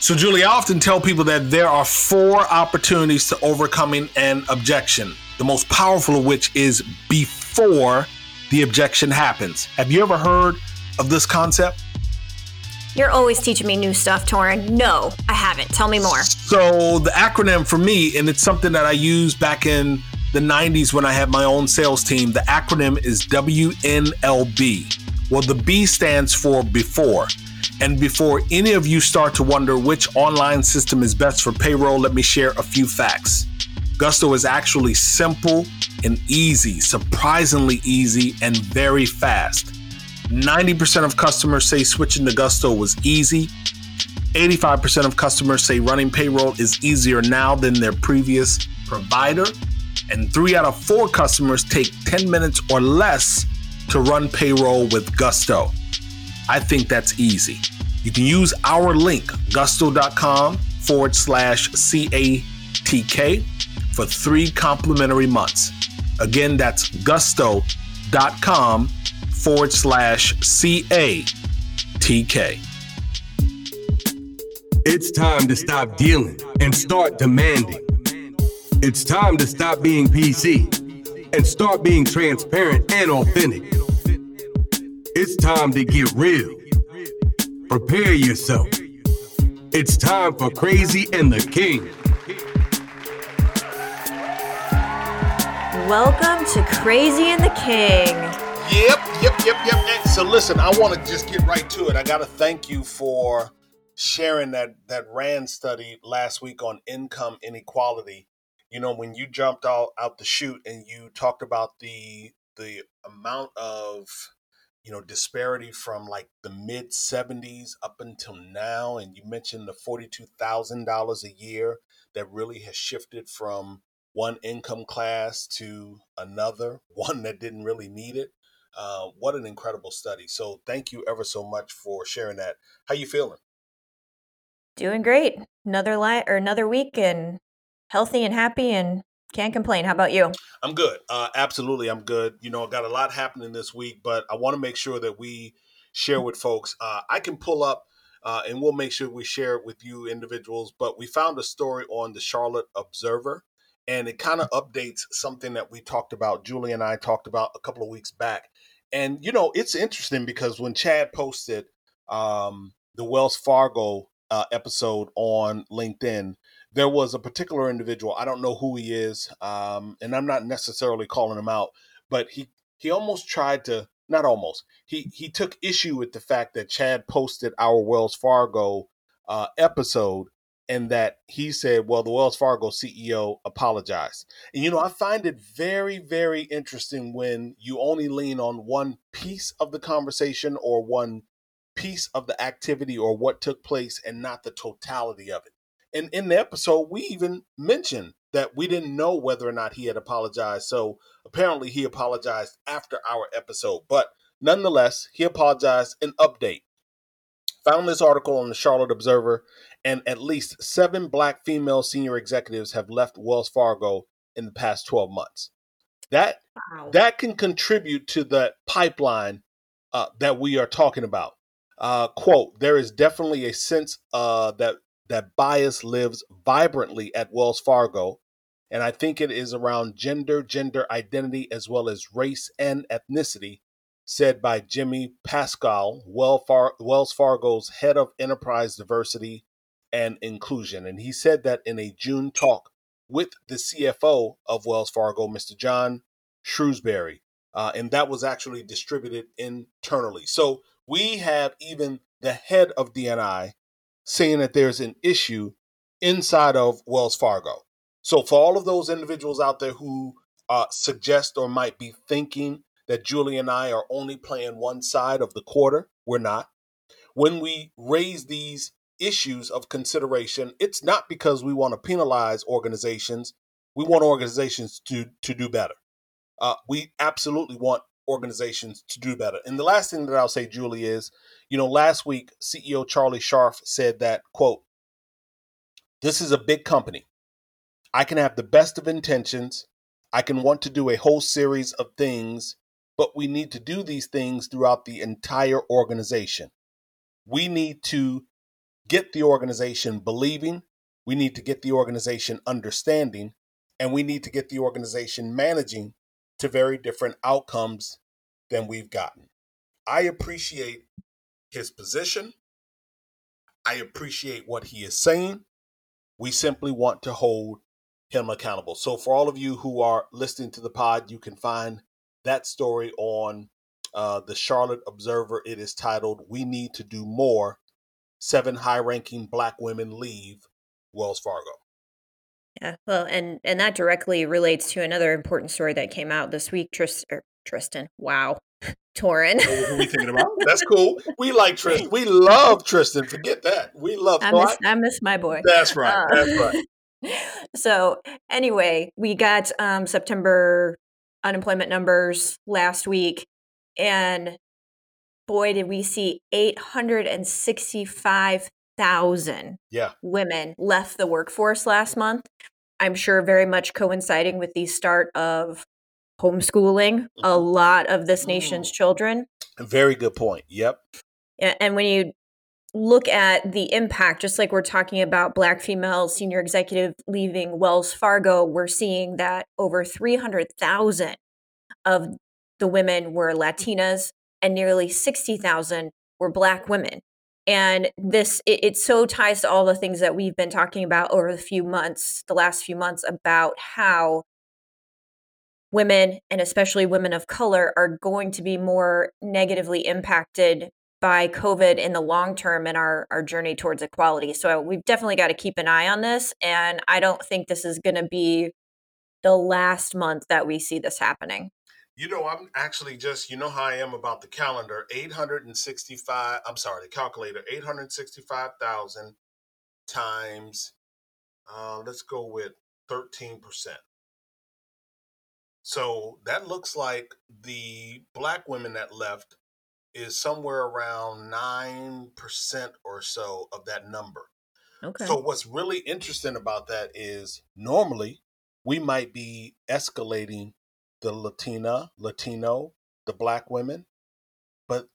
So, Julie, I often tell people that there are four opportunities to overcoming an objection, the most powerful of which is before the objection happens. Have you ever heard of this concept? You're always teaching me new stuff, Torin. No, I haven't. Tell me more. So, the acronym for me, and it's something that I used back in the 90s when I had my own sales team, the acronym is WNLB. Well, the B stands for before. And before any of you start to wonder which online system is best for payroll, let me share a few facts. Gusto is actually simple and easy, surprisingly easy and very fast. 90% of customers say switching to Gusto was easy. 85% of customers say running payroll is easier now than their previous provider. And three out of four customers take 10 minutes or less to run payroll with Gusto. I think that's easy. You can use our link, gusto.com forward slash CATK, for three complimentary months. Again, that's gusto.com forward slash CATK. It's time to stop dealing and start demanding. It's time to stop being PC and start being transparent and authentic. It's time to get real. Prepare yourself. It's time for Crazy and the King. Welcome to Crazy and the King. Yep, yep, yep, yep. And So listen, I want to just get right to it. I got to thank you for sharing that that Rand study last week on income inequality. You know, when you jumped out out the chute and you talked about the the amount of you know disparity from like the mid 70s up until now and you mentioned the $42,000 a year that really has shifted from one income class to another one that didn't really need it. Uh, what an incredible study. So thank you ever so much for sharing that. How you feeling? Doing great. Another li- or another week and healthy and happy and can't complain. How about you? I'm good. Uh, absolutely, I'm good. You know, I got a lot happening this week, but I want to make sure that we share with folks. Uh, I can pull up, uh, and we'll make sure we share it with you individuals. But we found a story on the Charlotte Observer, and it kind of updates something that we talked about. Julie and I talked about a couple of weeks back, and you know, it's interesting because when Chad posted um, the Wells Fargo uh, episode on LinkedIn there was a particular individual. I don't know who he is, um, and I'm not necessarily calling him out, but he he almost tried to not almost he he took issue with the fact that Chad posted our Wells Fargo uh, episode and that he said, well, the Wells Fargo CEO apologized. And you know, I find it very, very interesting when you only lean on one piece of the conversation or one piece of the activity or what took place and not the totality of it. And in the episode, we even mentioned that we didn't know whether or not he had apologized. So apparently he apologized after our episode. But nonetheless, he apologized. An update. Found this article on the Charlotte Observer, and at least seven black female senior executives have left Wells Fargo in the past 12 months. That wow. that can contribute to the pipeline uh, that we are talking about. Uh, quote: There is definitely a sense uh, that that bias lives vibrantly at Wells Fargo. And I think it is around gender, gender identity, as well as race and ethnicity, said by Jimmie Paschall, Wells Fargo's head of enterprise diversity and inclusion. And he said that in a June talk with the CFO of Wells Fargo, Mr. John Shrewsberry. Uh, and that was actually distributed internally. So we have even the head of DNI saying that there's an issue inside of Wells Fargo. So, for all of those individuals out there who uh, suggest or might be thinking that Julie and I are only playing one side of the quarter, we're not. When we raise these issues of consideration, it's not because we want to penalize organizations. We want organizations to to do better. Uh, we absolutely want organizations to do better. And the last thing that I'll say, Julie, is you know, last week, CEO Charlie Scharf said that, quote, this is a big company. I can have the best of intentions. I can want to do a whole series of things, but we need to do these things throughout the entire organization. We need to get the organization believing, we need to get the organization understanding, and we need to get the organization managing to very different outcomes than we've gotten. I appreciate his position. I appreciate what he is saying. We simply want to hold him accountable. So, for all of you who are listening to the pod, you can find that story on uh, the Charlotte Observer. It is titled We Need to Do More Seven High Ranking Black Women Leave Wells Fargo. Yeah, well, and and that directly relates to another important story that came out this week. Trist, er, Tristan, wow, Torin. Who are we thinking about? That's cool. We like Tristan. We love Tristan. Forget that. We love. I miss, I, I miss my boy. That's right. Uh, that's right. So anyway, we got um, September unemployment numbers last week, and boy, did we see eight hundred and sixty-five thousand yeah. women left the workforce last month. I'm sure very much coinciding with the start of homeschooling a mm-hmm. lot of this nation's mm. children. Very good point. Yep. Yeah. And when you look at the impact, just like we're talking about Black female senior executive leaving Wells Fargo, we're seeing that over 300,000 of the women were Latinas and nearly 60,000 were Black women. And this, it, it so ties to all the things that we've been talking about over the few months, the last few months, about how women and especially women of color are going to be more negatively impacted by COVID in the long term in our, our journey towards equality. So we've definitely got to keep an eye on this. And I don't think this is going to be the last month that we see this happening. You know, I'm actually just, you know how I am about the calendar 865, I'm sorry, the calculator, 865,000 times, uh, let's go with 13%. So that looks like the black women that left is somewhere around 9% or so of that number. Okay. So what's really interesting about that is normally we might be escalating the Latina, Latino, the black women, but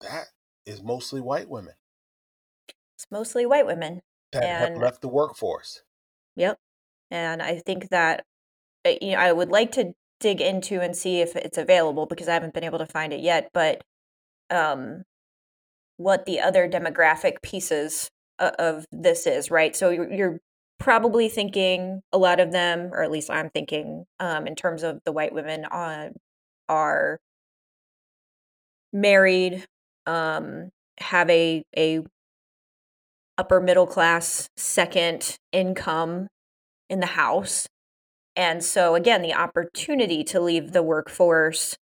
that is mostly white women. It's mostly white women that and, have left the workforce. Yep. And I think that eh, you know, I would like to dig into and see if it's available because I haven't been able to find it yet, but um, what the other demographic pieces of this is, right? So you're, you're probably thinking a lot of them, or at least I'm thinking, um, in terms of the white women on are married, um, have a a upper middle class second income in the house. And so again, the opportunity to leave the workforce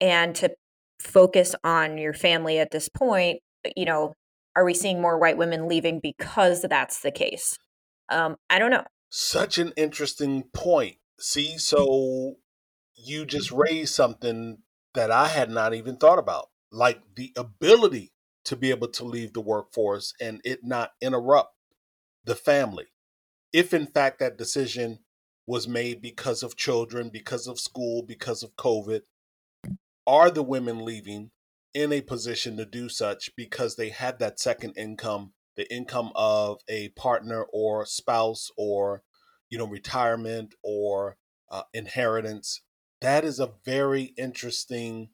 and to focus on your family at this point, you know, are we seeing more white women leaving because that's the case? Um, I don't know. Such an interesting point. See, so you just raised something that I had not even thought about, like the ability to be able to leave the workforce and it not interrupt the family. If in fact that decision was made because of children, because of school, because of COVID, are the women leaving in a position to do such because they had that second income the income of a partner or spouse or you know retirement or uh, inheritance that is a very interesting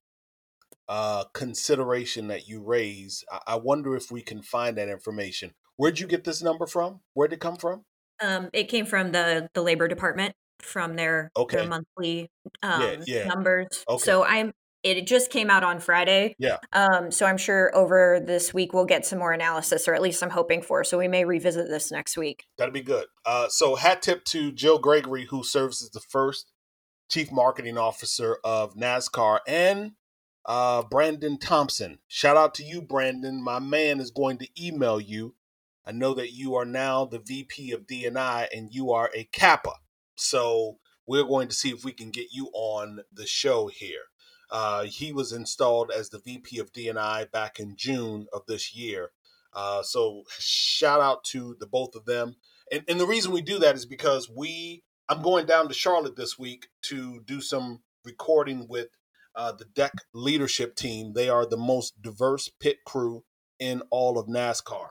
uh, consideration that you raise I-, I wonder if we can find that information where'd you get this number from where'd it come from um, it came from the the labor department from their, okay. their monthly um, yeah, yeah. numbers. Okay. So I'm it just came out on Friday. Yeah. Um, so I'm sure over this week we'll get some more analysis, or at least I'm hoping for. So we may revisit this next week. That'd be good. Uh, so hat tip to Jill Gregory, who serves as the first chief marketing officer of NASCAR, and uh, Brandon Thompson. Shout out to you, Brandon. My man is going to email you. I know that you are now the VP of DNI and you are a Kappa. So we're going to see if we can get you on the show here. Uh, he was installed as the VP of DNI back in June of this year. Uh, so shout out to the both of them. And, and the reason we do that is because we, I'm going down to Charlotte this week to do some recording with uh, the deck leadership team. They are the most diverse pit crew in all of NASCAR.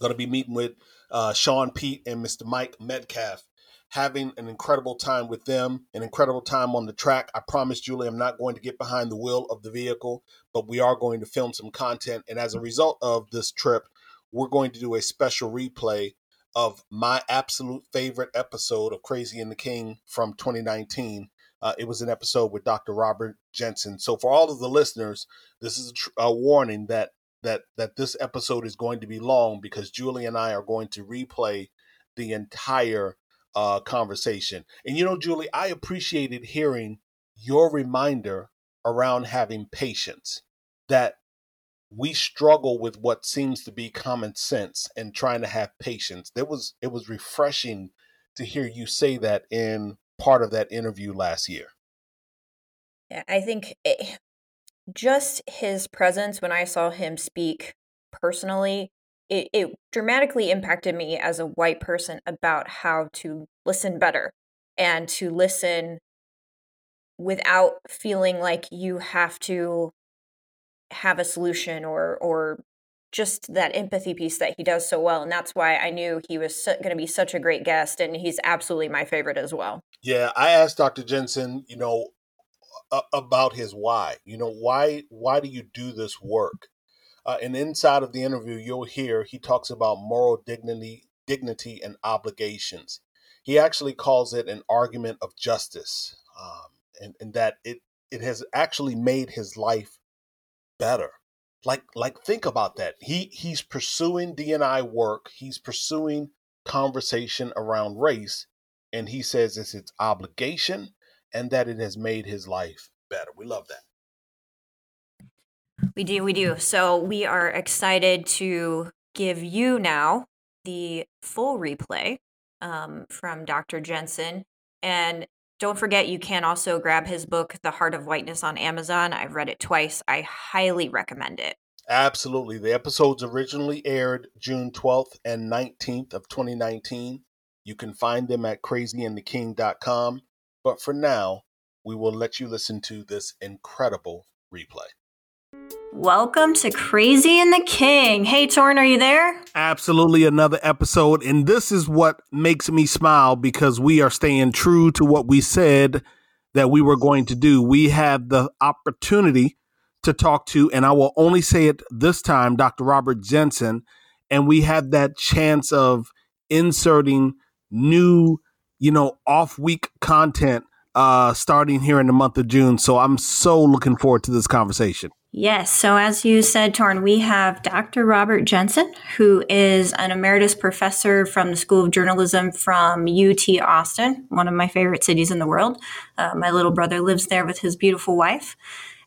Going to be meeting with uh, Sean Pete and Mr. Mike Metcalf having an incredible time with them, an incredible time on the track. I promise, Julie, I'm not going to get behind the wheel of the vehicle, but we are going to film some content. And as a result of this trip, we're going to do a special replay of my absolute favorite episode of Crazy and the King from 2019. Uh, it was an episode with Dr. Robert Jensen. So for all of the listeners, this is a, tr- a warning that that that this episode is going to be long because Julie and I are going to replay the entire uh, conversation. And you know, Julie, I appreciated hearing your reminder around having patience. That we struggle with what seems to be common sense and trying to have patience. It was it was refreshing to hear you say that in part of that interview last year. Yeah, I think it, just his presence when I saw him speak personally, it, it dramatically impacted me as a white person about how to listen better and to listen without feeling like you have to have a solution or or just that empathy piece that he does so well and that's why i knew he was going to be such a great guest and he's absolutely my favorite as well. Yeah i asked dr jensen you know uh, about his why you know why why do you do this work uh, and inside of the interview you'll hear he talks about moral dignity dignity and obligations. He actually calls it an argument of justice um, and, and that it it has actually made his life better. Like like think about that. He he's pursuing dni work he's pursuing conversation around race and he says it's its obligation and that it has made his life better. We love that we do we do so we are excited to give you now the full replay um, from dr jensen and don't forget, you can also grab his book, The Heart of Whiteness, on Amazon. I've read it twice. I highly recommend it. Absolutely. The episodes originally aired June 12th and 19th of 2019. You can find them at crazyandtheking.com. But for now, we will let you listen to this incredible replay. Welcome to Crazy and the King. Hey, Torin, are you there? Absolutely, another episode. And this is what makes me smile because we are staying true to what we said that we were going to do. We have the opportunity to talk to, and I will only say it this time, Dr. Robert Jensen. And we had that chance of inserting new, you know, off week content uh, starting here in the month of June. So I'm so looking forward to this conversation. Yes. So, as you said, Torin, we have Dr. Robert Jensen, who is an emeritus professor from the School of Journalism from UT Austin, one of my favorite cities in the world. Uh, my little brother lives there with his beautiful wife.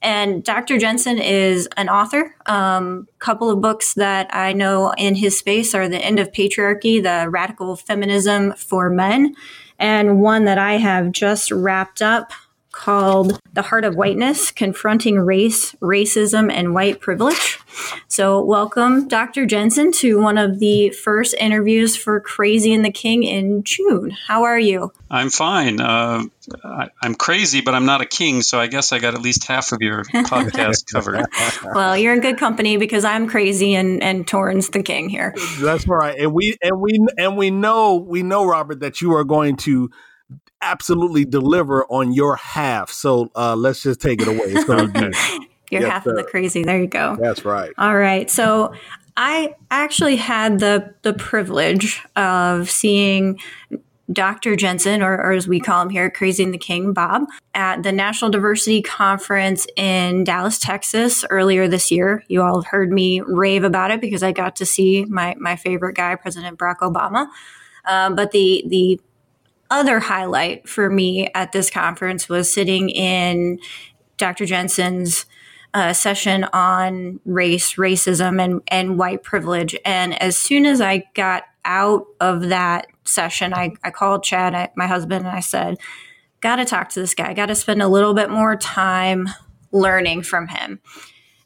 And Dr. Jensen is an author. A um, couple of books that I know in his space are The End of Patriarchy, The Radical Feminism for Men, and one that I have just wrapped up called The Heart of Whiteness Confronting Race, Racism, and White Privilege. So, welcome, Dr. Jensen, to one of the first interviews for Crazy and the King in June. How are you? I'm fine. Uh, I, am crazy, but I'm not a king, so I guess I got at least half of your podcast covered. well, you're in good company because I'm crazy and and Torin's the king here. That's right, and we and we and we know we know Robert that you are going to absolutely deliver on your half. So uh, let's just take it away. It's going to be your yes, half sir. of the crazy. There you go. That's right. All right. So I actually had the the privilege of seeing Dr. Jensen, or, or, as we call him here, Crazy the King, Bob, at the National Diversity Conference in Dallas, Texas earlier this year. You all have heard me rave about it because I got to see my, my favorite guy, President Barack Obama. Um, but the the other highlight for me at this conference was sitting in Dr. Jensen's uh, session on race, racism, and, and white privilege. And as soon as I got out of that session, I, I called Chad, I, my husband, and I said, Got to talk to this guy, got to spend a little bit more time learning from him.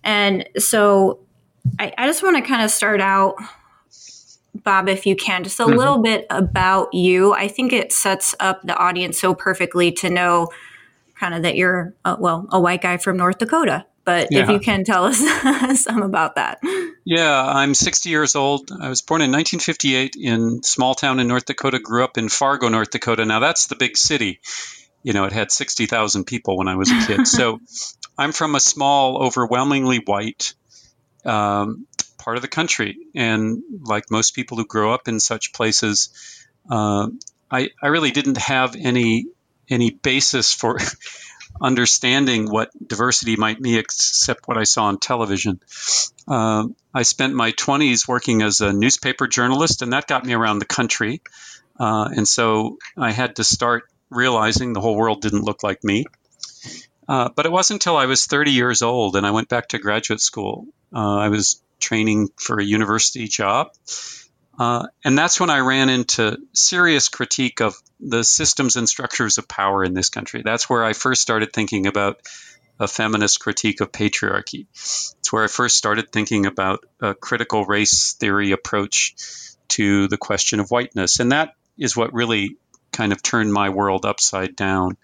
And so I, I just want to kind of start out Bob, if you can, just a mm-hmm. little bit about you. I think it sets up the audience so perfectly to know kind of that you're, uh, well, a white guy from North Dakota. But yeah. if you can tell us some about that. Yeah, I'm 60 years old. I was born in 1958 in small town in North Dakota. Grew up in Fargo, North Dakota. Now that's the big city. You know, it had 60,000 people when I was a kid. so I'm from a small, overwhelmingly white um, part of the country, and like most people who grow up in such places, uh, I I really didn't have any any basis for understanding what diversity might be except what I saw on television. Uh, I spent my 20s working as a newspaper journalist, and that got me around the country. Uh, and so I had to start realizing the whole world didn't look like me. Uh, but it wasn't until I was 30 years old and I went back to graduate school. Uh, I was training for a university job. Uh, and that's when I ran into serious critique of the systems and structures of power in this country. That's where I first started thinking about a feminist critique of patriarchy. It's where I first started thinking about a critical race theory approach to the question of whiteness. And that is what really kind of turned my world upside down.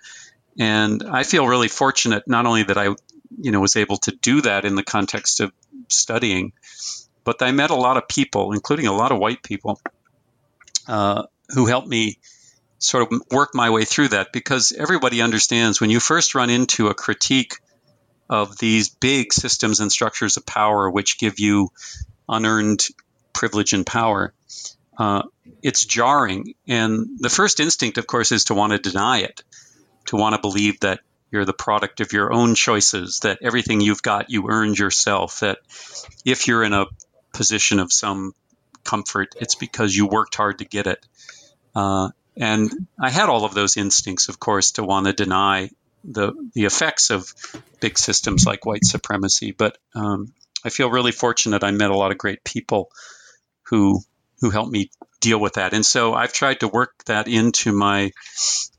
And I feel really fortunate not only that I, you know, was able to do that in the context of studying, but I met a lot of people, including a lot of white people, uh, who helped me sort of work my way through that because everybody understands when you first run into a critique of these big systems and structures of power which give you unearned privilege and power, uh, it's jarring. And the first instinct, of course, is to want to deny it, to want to believe that you're the product of your own choices, that everything you've got you earned yourself, that if you're in a position of some comfort, it's because you worked hard to get it. Uh, and I had all of those instincts, of course, to want to deny the the effects of big systems like white supremacy. But um, I feel really fortunate. I met a lot of great people who who helped me deal with that. And so I've tried to work that into my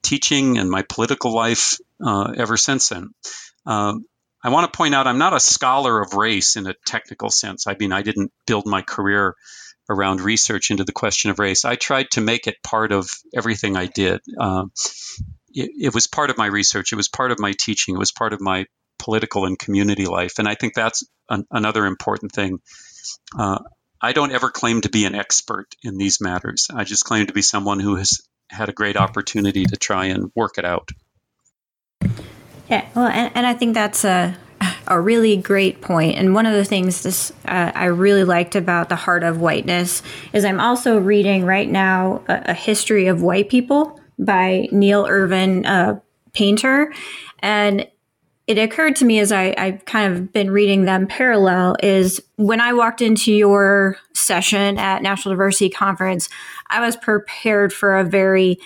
teaching and my political life uh, ever since then. Um, I want to point out I'm not a scholar of race in a technical sense. I mean, I didn't build my career around research into the question of race. I tried to make it part of everything I did. Um, it, it, was part of my research. It was part of my teaching. It was part of my political and community life. And I think that's an, another important thing. Uh, I don't ever claim to be an expert in these matters. I just claim to be someone who has had a great opportunity to try and work it out. Yeah, well, and, and I think that's a a really great point. And one of the things this uh, I really liked about the heart of whiteness is I'm also reading right now a, a history of white people by Nell Irvin uh, Painter, and it occurred to me as I, I've kind of been reading them parallel is when I walked into your session at National Diversity Conference, I was prepared for a very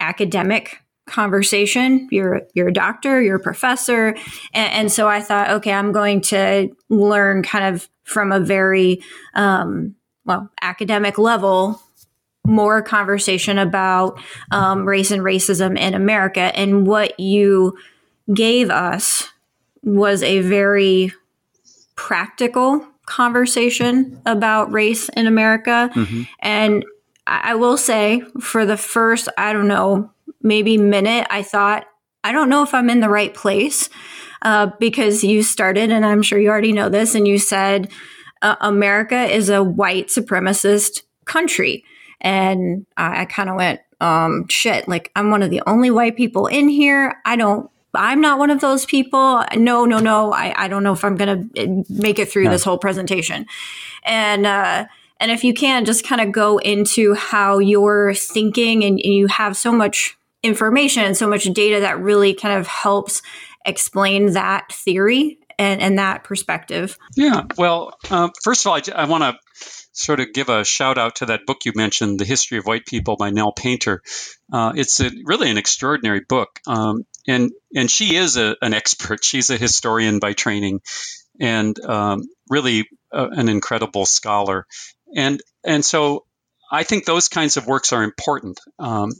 academic conversation. You're you're a doctor, you're a professor, and, and, so I thought, okay, I'm going to learn kind of from a very um, well academic level more conversation about um, race and racism in America. And what you gave us was a very practical conversation about race in America. Mm-hmm. And I will say, for the first, I don't know, maybe minute, I thought, I don't know if I'm in the right place uh, because you started, and I'm sure you already know this, and you said uh, America is a white supremacist country. And I, I kind of went, um, shit, like I'm one of the only white people in here. I don't I'm not one of those people. No, no, no. I, I don't know if I'm going to make it through yeah. this whole presentation. And, uh, and if you can just kind of go into how you're thinking and, and you have so much information and so much data that really kind of helps explain that theory and, and that perspective. Yeah. Well, uh, first of all, I, I want to sort of give a shout out to that book you mentioned, The History of White People by Nell Painter. Uh, it's a, really an extraordinary book. Um, and, and she is a, an expert. She's a historian by training and um, really uh, an incredible scholar. And, and so I think those kinds of works are important. Um,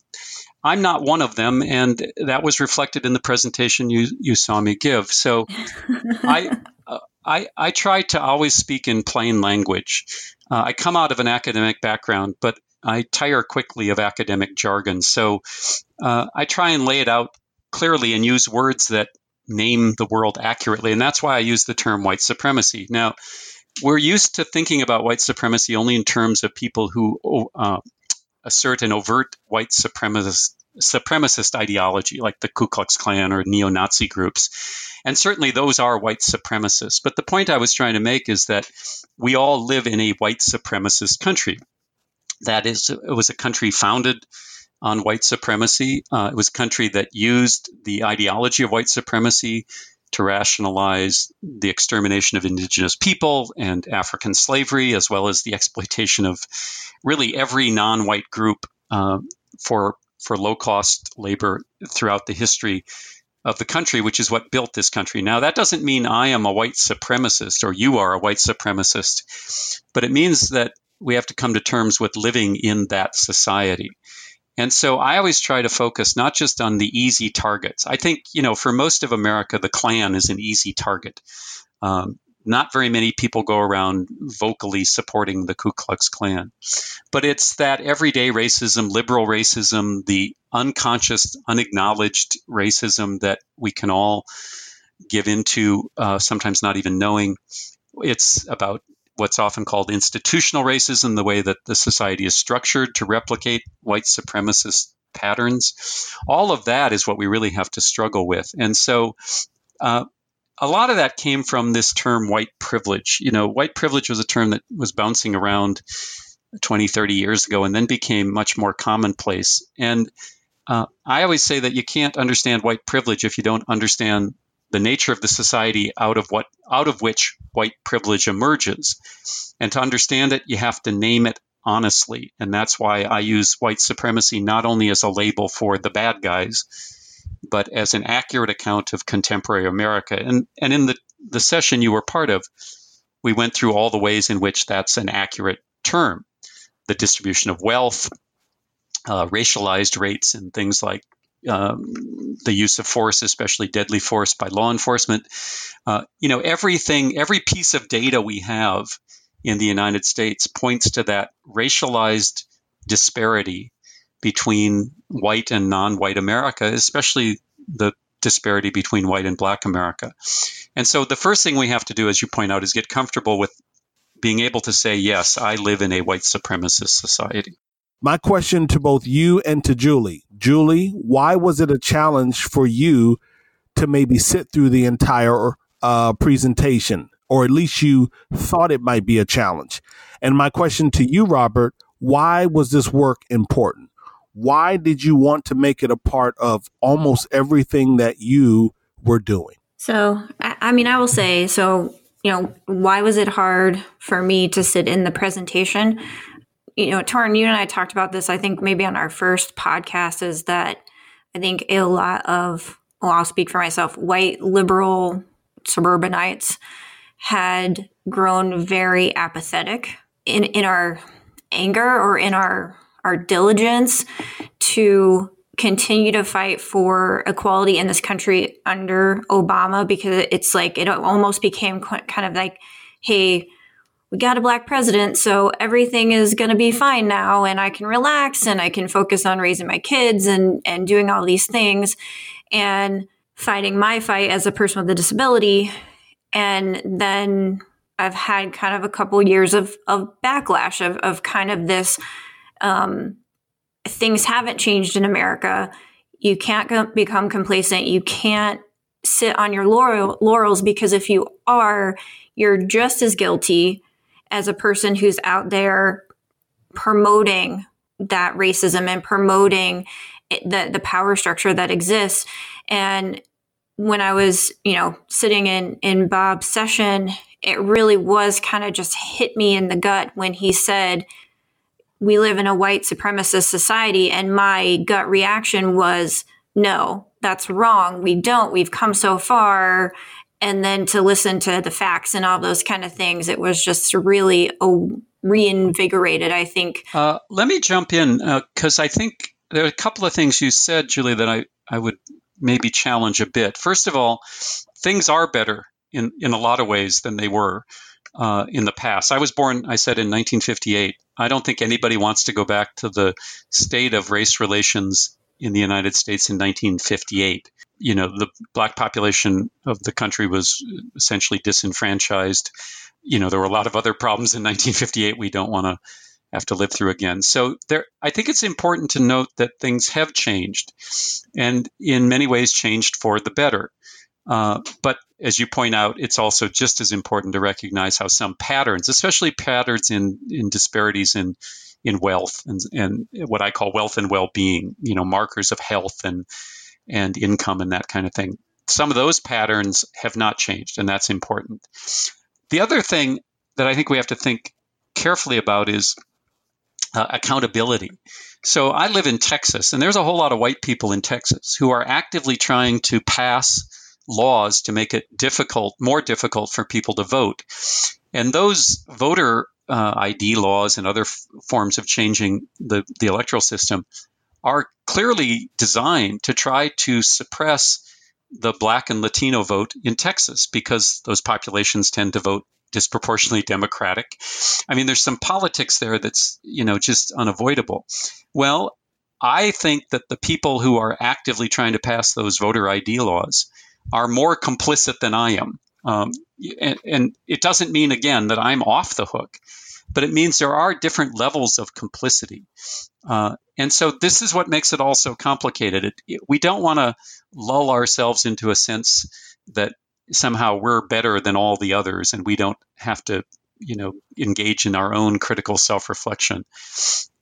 I'm not one of them, and that was reflected in the presentation you you saw me give. So, I, uh, I I try to always speak in plain language. Uh, I come out of an academic background, but I tire quickly of academic jargon. So, uh, I try and lay it out clearly and use words that name the world accurately, and that's why I use the term white supremacy. Now, we're used to thinking about white supremacy only in terms of people who uh, assert an overt white supremacist supremacist ideology like the Ku Klux Klan or neo Nazi groups. And certainly those are white supremacists. But the point I was trying to make is that we all live in a white supremacist country. That is, it was a country founded on white supremacy. Uh, it was a country that used the ideology of white supremacy to rationalize the extermination of indigenous people and African slavery, as well as the exploitation of really every non white group uh, for, for low cost labor throughout the history of the country, which is what built this country. Now, that doesn't mean I am a white supremacist or you are a white supremacist, but it means that we have to come to terms with living in that society. And so I always try to focus not just on the easy targets. I think, you know, for most of America, the Klan is an easy target. Um, not very many people go around vocally supporting the Ku Klux Klan. But it's that everyday racism, liberal racism, the unconscious, unacknowledged racism that we can all give into, uh, sometimes not even knowing. It's about what's often called institutional racism, the way that the society is structured to replicate white supremacist patterns. All of that is what we really have to struggle with. And so, uh, a lot of that came from this term white privilege. You know, white privilege was a term that was bouncing around 20, 30 years ago and then became much more commonplace. And uh, I always say that you can't understand white privilege if you don't understand the nature of the society out of what out of which white privilege emerges. And to understand it, you have to name it honestly. And that's why I use white supremacy not only as a label for the bad guys, but as an accurate account of contemporary America. And and in the, the session you were part of, we went through all the ways in which that's an accurate term. The distribution of wealth, uh, racialized rates and things like um, the use of force, especially deadly force by law enforcement. Uh, you know, everything, every piece of data we have in the United States points to that racialized disparity between white and non-white America, especially the disparity between white and black America. And so the first thing we have to do, as you point out, is get comfortable with being able to say, yes, I live in a white supremacist society. My question to both you and to Julie. Julie, why was it a challenge for you to maybe sit through the entire uh, presentation? Or at least you thought it might be a challenge. And my question to you, Robert, why was this work important? Why did you want to make it a part of almost everything that you were doing? So, I mean, I will say, so, you know, why was it hard for me to sit in the presentation? You know, Torin, you and I talked about this, I think maybe on our first podcast, is that I think a lot of, well, I'll speak for myself, white liberal suburbanites had grown very apathetic in, in our anger or in our our diligence to continue to fight for equality in this country under Obama because it's like it almost became kind of like, hey, we got a black president, so everything is going to be fine now, and I can relax and I can focus on raising my kids and and doing all these things, and fighting my fight as a person with a disability, and then I've had kind of a couple years of of backlash of of kind of this. Um, things haven't changed in America. You can't go- become complacent. You can't sit on your laurel- laurels because if you are, you're just as guilty as a person who's out there promoting that racism and promoting the the power structure that exists. And when i was you know sitting in in bob's session it really was kind of just hit me in the gut when he said we live in a white supremacist society and my gut reaction was no that's wrong. We don't. We've come so far and then to listen to the facts and all those kind of things it was just really reinvigorated i think. Uh, let me jump in because uh, i think there are a couple of things you said julie that i, I would maybe challenge a bit. First of all things are better in, in a lot of ways than they were uh, in the past. I was born i said in 1958 i don't think anybody wants to go back to the state of race relations in the united states in 1958 you know the black population of the country was essentially disenfranchised. you know, there were a lot of other problems in 1958 we don't want to have to live through again. So there, I think it's important to note that things have changed, and in many ways changed for the better. Uh, but as you point out, it's also just as important to recognize how some patterns, especially patterns in, in disparities in in wealth and, and what I call wealth and well-being, you know, markers of health and and income and that kind of thing. Some of those patterns have not changed, and that's important. The other thing that I think we have to think carefully about is uh, accountability. So I live in Texas, and there's a whole lot of white people in Texas who are actively trying to pass laws to make it difficult, more difficult for people to vote. And those voter uh, ID laws and other f- forms of changing the, the electoral system are clearly designed to try to suppress the black and Latino vote in Texas because those populations tend to vote disproportionately democratic. I mean, there's some politics there that's, you know, just unavoidable. Well, I think that the people who are actively trying to pass those voter ID laws are more complicit than I am. Um, and, and, it doesn't mean, again, that I'm off the hook, but it means there are different levels of complicity. Uh, and so this is what makes it all so complicated. It, it, we don't want to lull ourselves into a sense that somehow we're better than all the others and we don't have to you know engage in our own critical self-reflection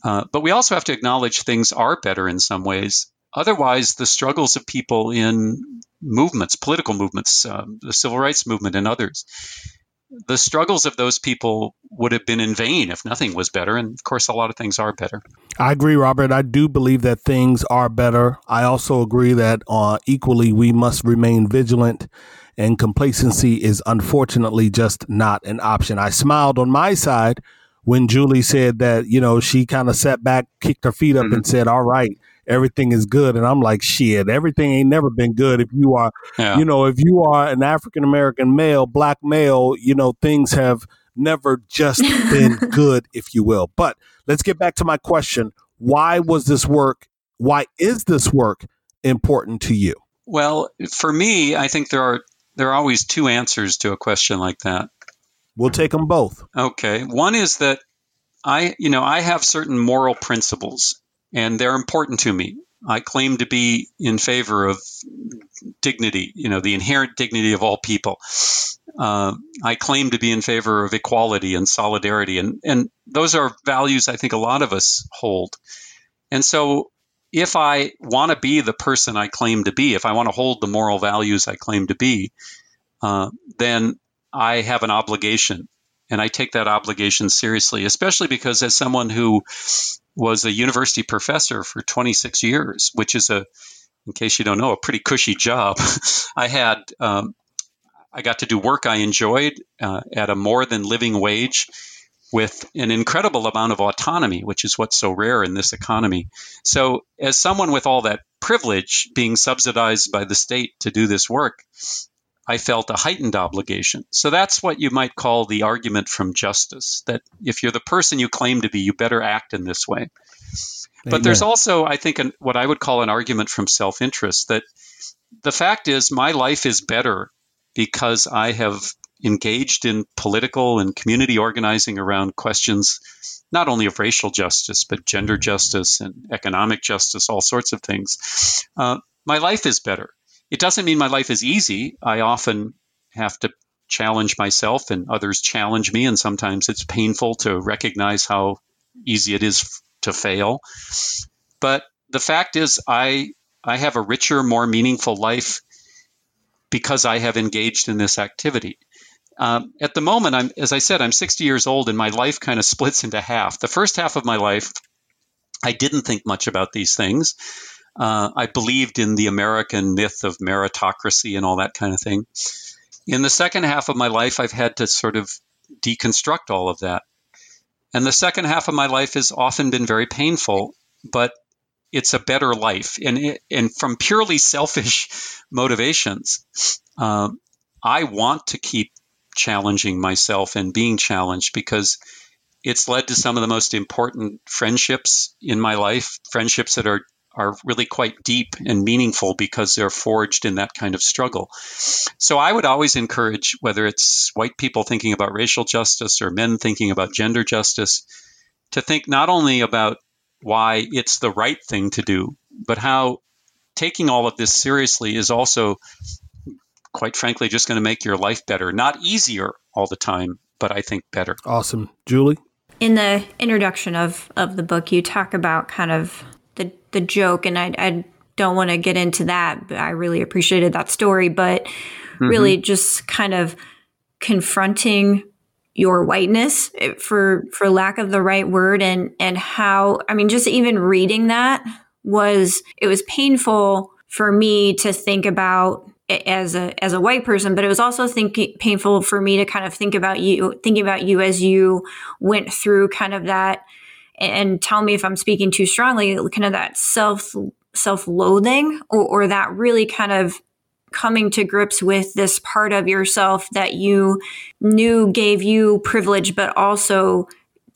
uh, but we also have to acknowledge things are better in some ways otherwise the struggles of people in movements political movements um, the civil rights movement and others the struggles of those people would have been in vain if nothing was better. And of course, a lot of things are better. I agree, Robert. I do believe that things are better. I also agree that uh, equally we must remain vigilant and complacency is unfortunately just not an option. I smiled on my side when Julie said that, you know, she kind of sat back, kicked her feet up, mm-hmm. and said, All right, everything is good. And I'm like, shit, everything ain't never been good. If you are, yeah. you know, if you are an African American male, black male, you know, things have never just been good, if you will. But let's get back to my question. Why was this work, why is this work important to you? Well, for me, I think there are there are always two answers to a question like that. We'll take them both. Okay. One is that I, you know, I have certain moral principles and they're important to me. I claim to be in favor of dignity, you know, the inherent dignity of all people. Uh, I claim to be in favor of equality and solidarity, and, and those are values I think a lot of us hold. And so if I want to be the person I claim to be, if I want to hold the moral values I claim to be, uh, then I have an obligation. And I take that obligation seriously, especially because as someone who was a university professor for 26 years, which is a, in case you don't know, a pretty cushy job. I had, um, I got to do work I enjoyed uh, at a more than living wage with an incredible amount of autonomy, which is what's so rare in this economy. So, as someone with all that privilege being subsidized by the state to do this work, I felt a heightened obligation. So, that's what you might call the argument from justice that if you're the person you claim to be, you better act in this way. Amen. But there's also, I think, an, what I would call an argument from self interest that the fact is my life is better because I have engaged in political and community organizing around questions not only of racial justice, but gender justice and economic justice, all sorts of things, uh, my life is better. It doesn't mean my life is easy. I often have to challenge myself, and others challenge me, and sometimes it's painful to recognize how easy it is to fail. But the fact is, I I have a richer, more meaningful life because I have engaged in this activity. Um, at the moment, I'm, as I said, I'm 60 years old, and my life kind of splits into half. The first half of my life, I didn't think much about these things. Uh, I believed in the American myth of meritocracy and all that kind of thing. In the second half of my life, I've had to sort of deconstruct all of that. And the second half of my life has often been very painful, but it's a better life. And, it, and from purely selfish motivations, uh, I want to keep challenging myself and being challenged because it's led to some of the most important friendships in my life, friendships that are are really quite deep and meaningful because they're forged in that kind of struggle. So I would always encourage, whether it's white people thinking about racial justice or men thinking about gender justice, to think not only about why it's the right thing to do, but how taking all of this seriously is also, quite frankly, just going to make your life better. Not easier all the time, but I think better. Awesome. Julie? In the introduction of, of the book, you talk about kind of the, the joke, and I, I don't want to get into that, but I really appreciated that story, but mm-hmm. really just kind of confronting your whiteness eh, for for lack of the right word and and how i mean just even reading that was it was painful for me to think about as a as a white person but it was also thinking painful for me to kind of think about you thinking about you as you went through kind of that and tell me if i'm speaking too strongly kind of that self self-loathing or, or that really kind of coming to grips with this part of yourself that you knew gave you privilege, but also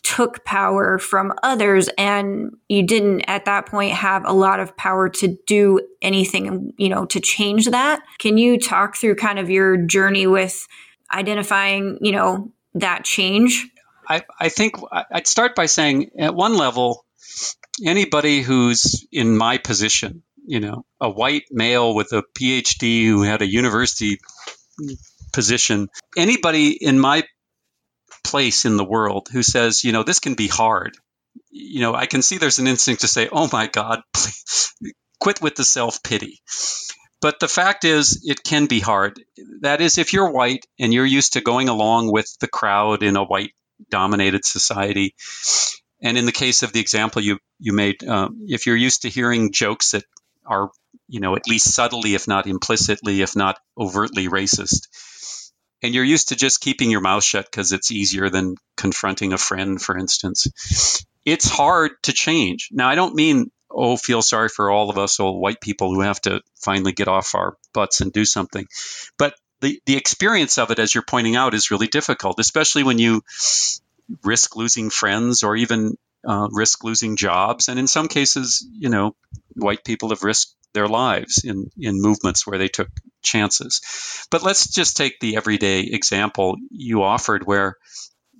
took power from others. And you didn't at that point have a lot of power to do anything you know to change that. Can you talk through kind of your journey with identifying you know that change i, I think i'd start by saying at one level anybody who's in my position you know, a white male with a PhD who had a university position, anybody in my place in the world who says, you know, this can be hard, you know, I can see there's an instinct to say, oh my God, please, quit with the self pity. But the fact is, it can be hard. That is, if you're white and you're used to going along with the crowd in a white dominated society, and in the case of the example you you made, um, if you're used to hearing jokes that are, you know, at least subtly, if not implicitly, if not overtly racist. And you're used to just keeping your mouth shut because it's easier than confronting a friend, for instance. It's hard to change. Now, I don't mean, oh, feel sorry for all of us old white people who have to finally get off our butts and do something. But the, the experience of it, as you're pointing out, is really difficult, especially when you risk losing friends or even uh, risk losing jobs. And in some cases, you know, white people have risked their lives in, in movements where they took chances. But let's just take the everyday example you offered, where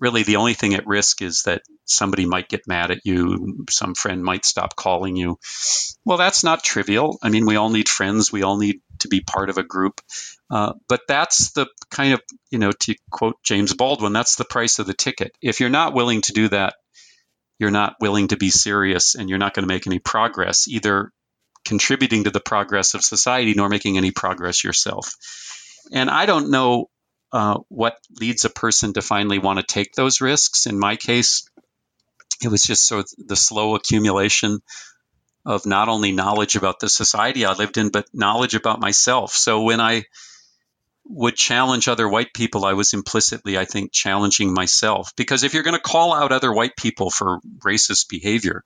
really the only thing at risk is that somebody might get mad at you, some friend might stop calling you. Well, that's not trivial. I mean, we all need friends, we all need to be part of a group. Uh, but that's the kind of, you know, to quote James Baldwin, that's the price of the ticket. If you're not willing to do that, you're not willing to be serious and you're not going to make any progress, either contributing to the progress of society nor making any progress yourself. And I don't know uh, what leads a person to finally want to take those risks. In my case, it was just of the slow accumulation of not only knowledge about the society I lived in, but knowledge about myself. So when I would challenge other white people, I was implicitly, I think, challenging myself. Because if you're going to call out other white people for racist behavior,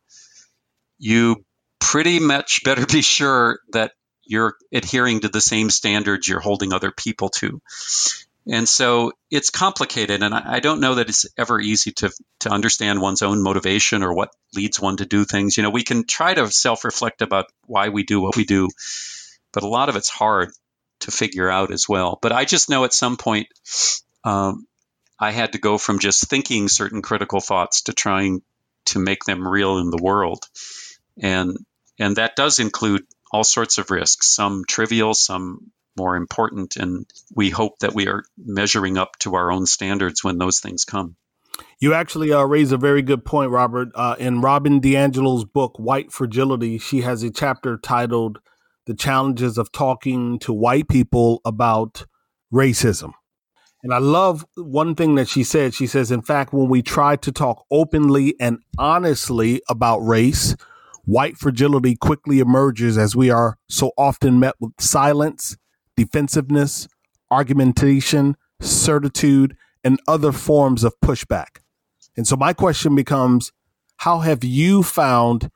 you pretty much better be sure that you're adhering to the same standards you're holding other people to. And so it's complicated, and I, don't know that it's ever easy to to understand one's own motivation or what leads one to do things. You know, we can try to self reflect about why we do what we do, but a lot of it's hard to figure out as well. But I just know at some point um, I had to go from just thinking certain critical thoughts to trying to make them real in the world, and and that does include all sorts of risks, some trivial, some more important, and we hope that we are measuring up to our own standards when those things come. You actually uh, raise a very good point, Robert. Uh, in Robin DiAngelo's book, White Fragility, she has a chapter titled The Challenges of Talking to White People About Racism. And I love one thing that she said. She says, in fact, when we try to talk openly and honestly about race, white fragility quickly emerges as we are so often met with silence, defensiveness, argumentation, certitude, and other forms of pushback. And so my question becomes how have you found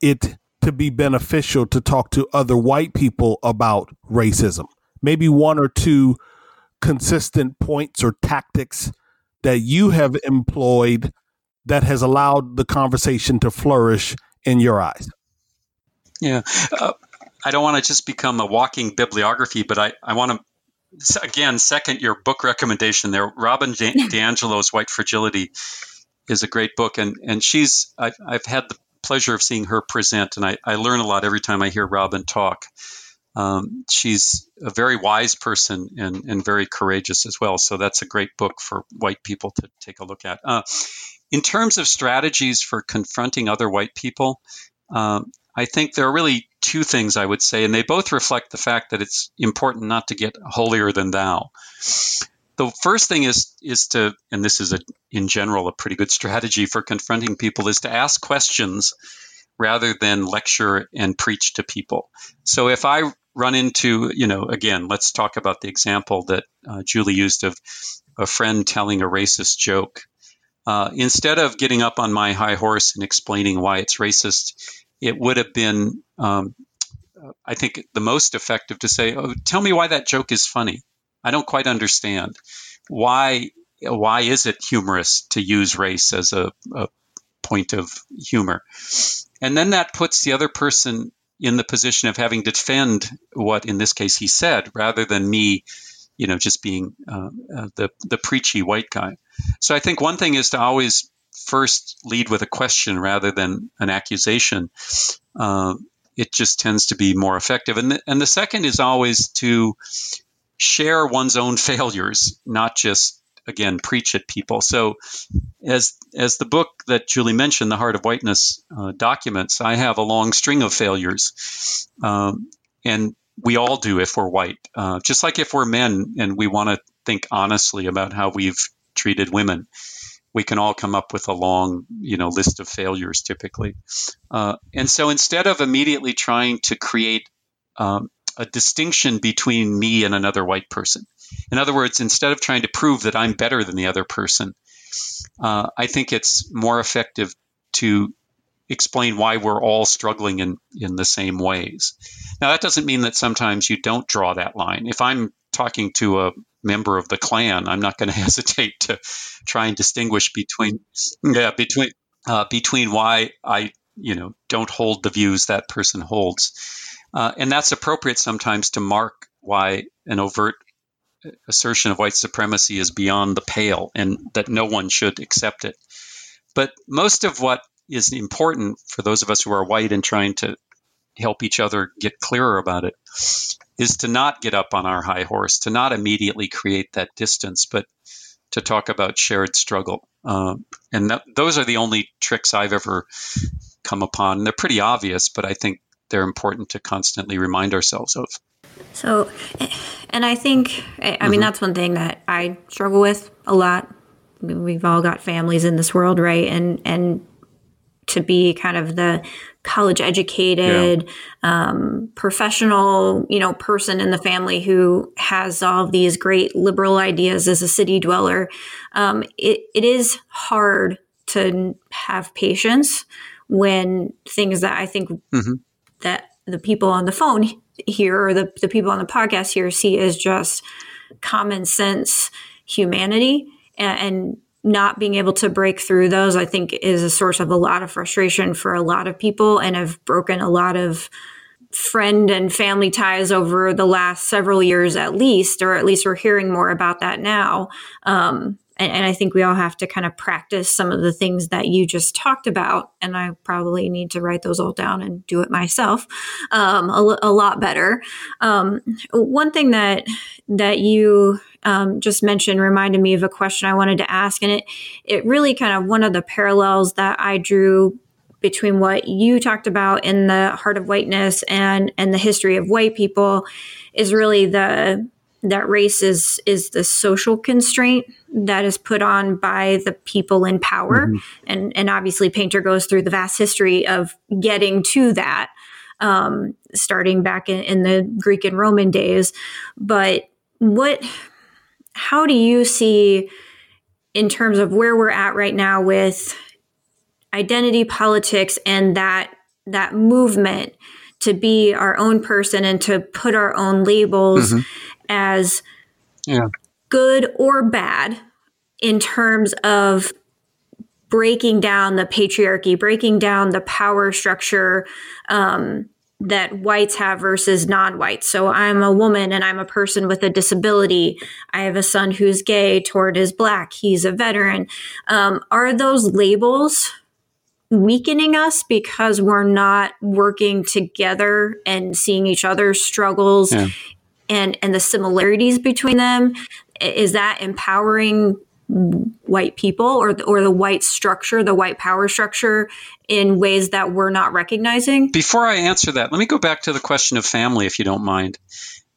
it to be beneficial to talk to other white people about racism? Maybe one or two consistent points or tactics that you have employed that has allowed the conversation to flourish in your eyes? Yeah. Uh, I don't want to just become a walking bibliography, but I, I want to, again, second your book recommendation there. Robin DiAngelo's White Fragility is a great book. And, and she's, I've, I've had the pleasure of seeing her present, and I, I learn a lot every time I hear Robin talk. Um, she's a very wise person and, and very courageous as well. So that's a great book for white people to take a look at. Uh, in terms of strategies for confronting other white people, um, I think there are really two things I would say, and they both reflect the fact that it's important not to get holier than thou. The first thing is is to, and this is a, in general a pretty good strategy for confronting people, is to ask questions rather than lecture and preach to people. So if I run into, you know, again, let's talk about the example that uh, Julie used of a friend telling a racist joke. Uh, instead of getting up on my high horse and explaining why it's racist, it would have been, um, I think, the most effective to say, "Oh, tell me why that joke is funny. I don't quite understand why. Why is it humorous to use race as a, a point of humor?" And then that puts the other person in the position of having to defend what, in this case, he said, rather than me, you know, just being uh, uh, the the preachy white guy. So I think one thing is to always first lead with a question rather than an accusation. Uh, it just tends to be more effective. And the, and the second is always to share one's own failures, not just again preach at people. So as as the book that Julie mentioned, The Heart of Whiteness, uh, documents, I have a long string of failures, um, and we all do if we're white. Uh, just like if we're men and we want to think honestly about how we've treated women, we can all come up with a long, you know, list of failures typically. Uh, and so instead of immediately trying to create um, a distinction between me and another white person, in other words, instead of trying to prove that I'm better than the other person, uh, I think it's more effective to explain why we're all struggling in, in the same ways. Now, that doesn't mean that sometimes you don't draw that line. If I'm talking to a member of the Klan, I'm not going to hesitate to try and distinguish between, yeah, between, uh, between why I, you know, don't hold the views that person holds. Uh, and that's appropriate sometimes to mark why an overt assertion of white supremacy is beyond the pale and that no one should accept it. But most of what is important for those of us who are white and trying to help each other get clearer about it is to not get up on our high horse, to not immediately create that distance, but to talk about shared struggle. Um, and that, those are the only tricks I've ever come upon. They're pretty obvious, but I think they're important to constantly remind ourselves of. So, and I think, I mm-hmm. mean, that's one thing that I struggle with a lot. We've all got families in this world, right? And, and to be kind of the college educated, yeah. um, professional, you know, person in the family who has all of these great liberal ideas as a city dweller. Um, it, it is hard to have patience when things that I think mm-hmm. that the people on the phone here or the, the people on the podcast here see as just common sense humanity and, and not being able to break through those, I think, is a source of a lot of frustration for a lot of people and have broken a lot of friend and family ties over the last several years at least, or at least we're hearing more about that now. Um, and, and, I think we all have to kind of practice some of the things that you just talked about. And I probably need to write those all down and do it myself um, a, a, lot better. Um, one thing that that you um, just mentioned reminded me of a question I wanted to ask, and it it really kind of one of the parallels that I drew between what you talked about in the heart of whiteness and and the history of white people is really the that race is is the social constraint that is put on by the people in power. Mm-hmm. and and obviously painter goes through the vast history of getting to that um, starting back in, in the greek and roman days. But what how do you see in terms of where we're at right now with identity politics and that that movement to be our own person and to put our own labels mm-hmm as yeah. good or bad in terms of breaking down the patriarchy, breaking down the power structure, um, that whites have versus non-whites. So I'm a woman and I'm a person with a disability. I have a son who's gay. Torin is black. He's a veteran. Um, are those labels weakening us because we're not working together and seeing each other's struggles yeah. And and the similarities between them? Is that empowering white people or the, or the white structure, the white power structure in ways that we're not recognizing? Before I answer that, let me go back to the question of family, if you don't mind,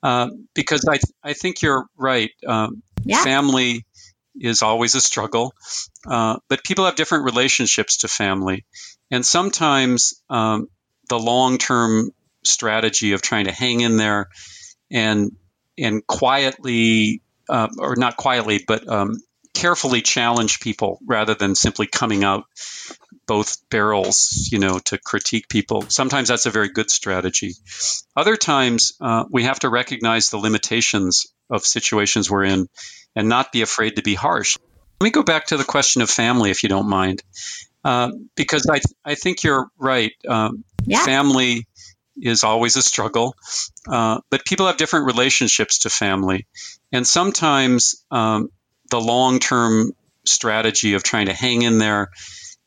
uh, because I I think you're right. Um, yeah. Family is always a struggle, uh, but people have different relationships to family, and sometimes um, the long term strategy of trying to hang in there and and quietly uh, or not quietly, but um, carefully challenge people rather than simply coming out both barrels, you know, to critique people. Sometimes that's a very good strategy. Other times, uh, we have to recognize the limitations of situations we're in and not be afraid to be harsh. Let me go back to the question of family, if you don't mind, uh, because I, I think you're right. Um, yeah. Family is always a struggle, uh, but people have different relationships to family. And sometimes um, the long term strategy of trying to hang in there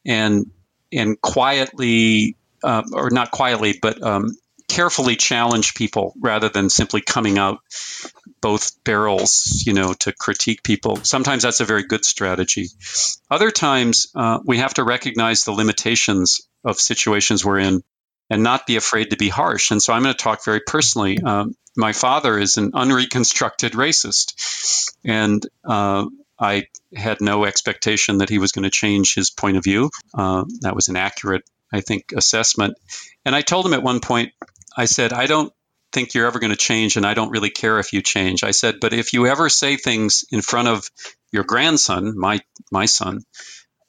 and and quietly uh, or not quietly but um, carefully challenge people rather than simply coming out both barrels you know to critique people sometimes that's a very good strategy. Other times uh, we have to recognize the limitations of situations we're in and not be afraid to be harsh and so i'm going to talk very personally um, my father is an unreconstructed racist, and uh, I had no expectation that he was going to change his point of view. Uh, that was an accurate, I think, assessment. And I told him at one point, I said, I don't think you're ever going to change, and I don't really care if you change. I said, but if you ever say things in front of your grandson, my my son,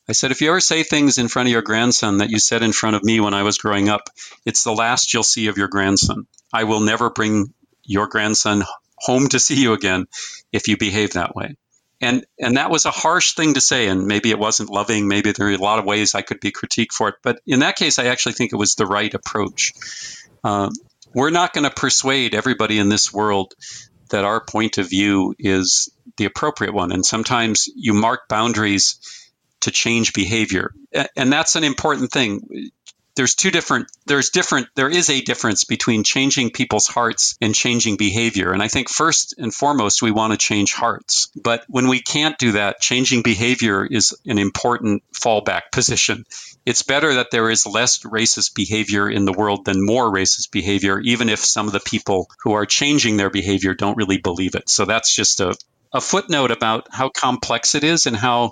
I said, if you ever say things in front of your grandson that you said in front of me when I was growing up, it's the last you'll see of your grandson. I will never bring your grandson home to see you again if you behave that way. And and that was a harsh thing to say, and maybe it wasn't loving. Maybe there are a lot of ways I could be critiqued for it, but in that case, I actually think it was the right approach. Uh, we're not going to persuade everybody in this world that our point of view is the appropriate one, and sometimes you mark boundaries to change behavior, and that's an important thing. There's two different there's different there is a difference between changing people's hearts and changing behavior. And i think first and foremost we want to change hearts. But when we can't do that changing behavior is an important fallback position. It's better that there is less racist behavior in the world than more racist behavior even if some of the people who are changing their behavior don't really believe it. So that's just a, a footnote about how complex it is and how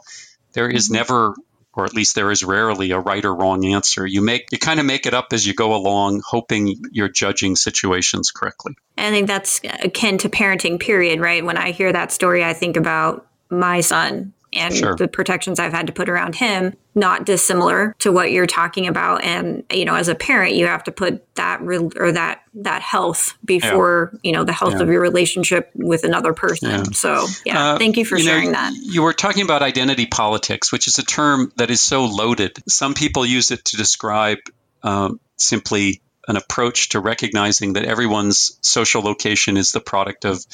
there is mm-hmm. never or at least there is rarely a right or wrong answer. You make you kind of make it up as you go along, hoping you're judging situations correctly. I think that's akin to parenting. Period. Right. When I hear that story, I think about my son and sure. the protections I've had to put around him, not dissimilar to what you're talking about. And you know, as a parent, you have to put that real or that that health before yeah. you know the health yeah. of your relationship with another person. Yeah. So, yeah, uh, thank you for you sharing know, that. You were talking about identity politics, which is a term that is so loaded. Some people use it to describe um, simply an approach to recognizing that everyone's social location is the product of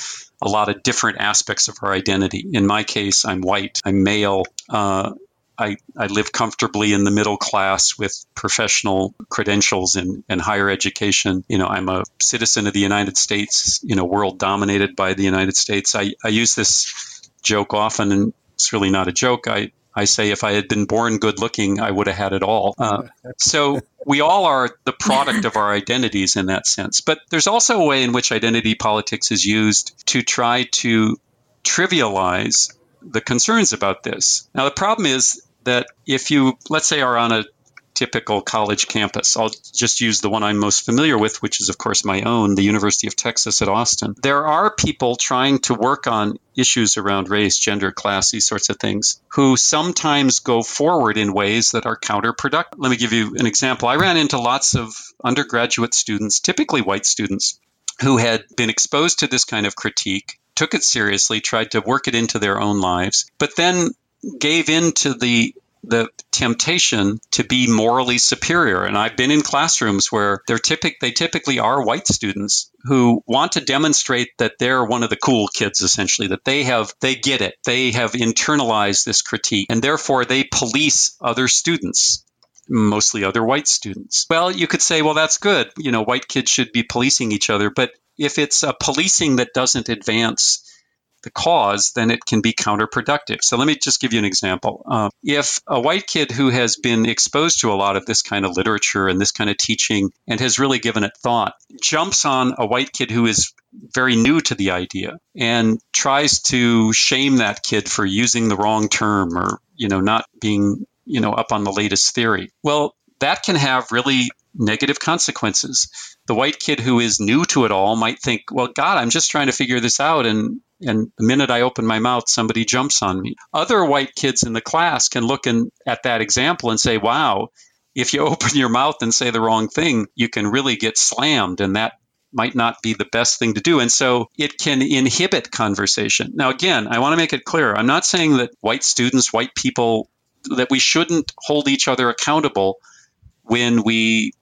a lot of different aspects of our identity. In my case, I'm white, I'm male. Uh, I, I live comfortably in the middle class with professional credentials and, and higher education. You know, I'm a citizen of the United States in a world dominated by the United States. I, I use this joke often, and it's really not a joke. I, I say if I had been born good looking, I would have had it all. Uh, so we all are the product of our identities in that sense. But there's also a way in which identity politics is used to try to trivialize the concerns about this. Now, the problem is that if you, let's say, are on a typical college campus. I'll just use the one I'm most familiar with, which is, of course, my own, the University of Texas at Austin. There are people trying to work on issues around race, gender, class, these sorts of things, who sometimes go forward in ways that are counterproductive. Let me give you an example. I ran into lots of undergraduate students, typically white students, who had been exposed to this kind of critique, took it seriously, tried to work it into their own lives, but then gave in to the the temptation to be morally superior. And I've been in classrooms where they're typic they typically are white students who want to demonstrate that they're one of the cool kids essentially that they have they get it. They have internalized this critique and therefore they police other students mostly other white students. Well, you could say, well, that's good. You know, white kids should be policing each other. But if it's a policing that doesn't advance the cause, then it can be counterproductive. So let me just give you an example. Uh, if a white kid who has been exposed to a lot of this kind of literature and this kind of teaching and has really given it thought jumps on a white kid who is very new to the idea and tries to shame that kid for using the wrong term or you know not being you know up on the latest theory well that can have really negative consequences the white kid who is new to it all might think well god i'm just trying to figure this out and and the minute I open my mouth, somebody jumps on me. Other white kids in the class can look in, at that example and say, wow, if you open your mouth and say the wrong thing, you can really get slammed. And that might not be the best thing to do. And so it can inhibit conversation. Now, again, I want to make it clear I'm not saying that white students, white people, that we shouldn't hold each other accountable when we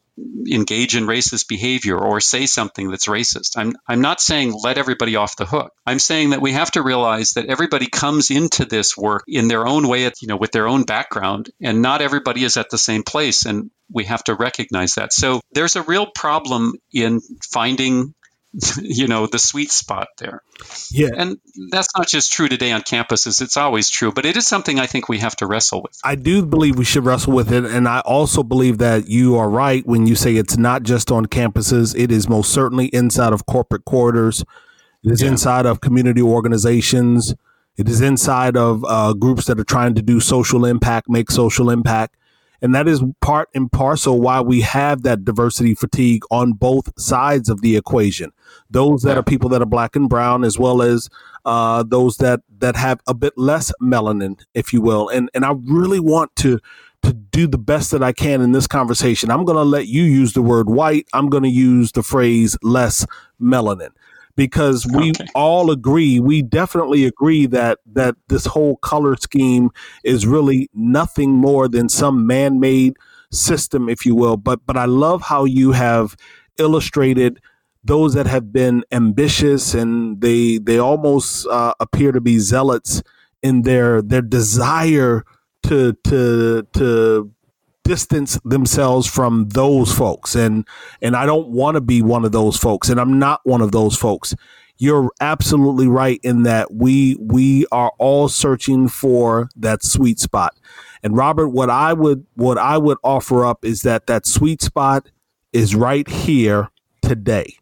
engage in racist behavior or say something that's racist. I'm, I'm not saying let everybody off the hook. I'm saying that we have to realize that everybody comes into this work in their own way, you know, with their own background, and not everybody is at the same place. And we have to recognize that. So there's a real problem in finding you know the sweet spot there. Yeah. And that's not just true today on campuses it's always true but it is something i think we have to wrestle with. I do believe we should wrestle with it and i also believe that you are right when you say it's not just on campuses it is most certainly inside of corporate quarters it is yeah. inside of community organizations it is inside of uh, groups that are trying to do social impact make social impact and that is part and parcel why we have that diversity fatigue on both sides of the equation. Those that yeah. are people that are black and brown, as well as uh, those that that have a bit less melanin, if you will. And and I really want to to do the best that I can in this conversation. I'm going to let you use the word white. I'm going to use the phrase less melanin because we okay. all agree we definitely agree that that this whole color scheme is really nothing more than some man-made system if you will but but I love how you have illustrated those that have been ambitious and they they almost uh, appear to be zealots in their their desire to to to distance themselves from those folks. And and I don't want to be one of those folks and I'm not one of those folks. You're absolutely right in that we we are all searching for that sweet spot. And Robert what I would what I would offer up is that that sweet spot is right here today.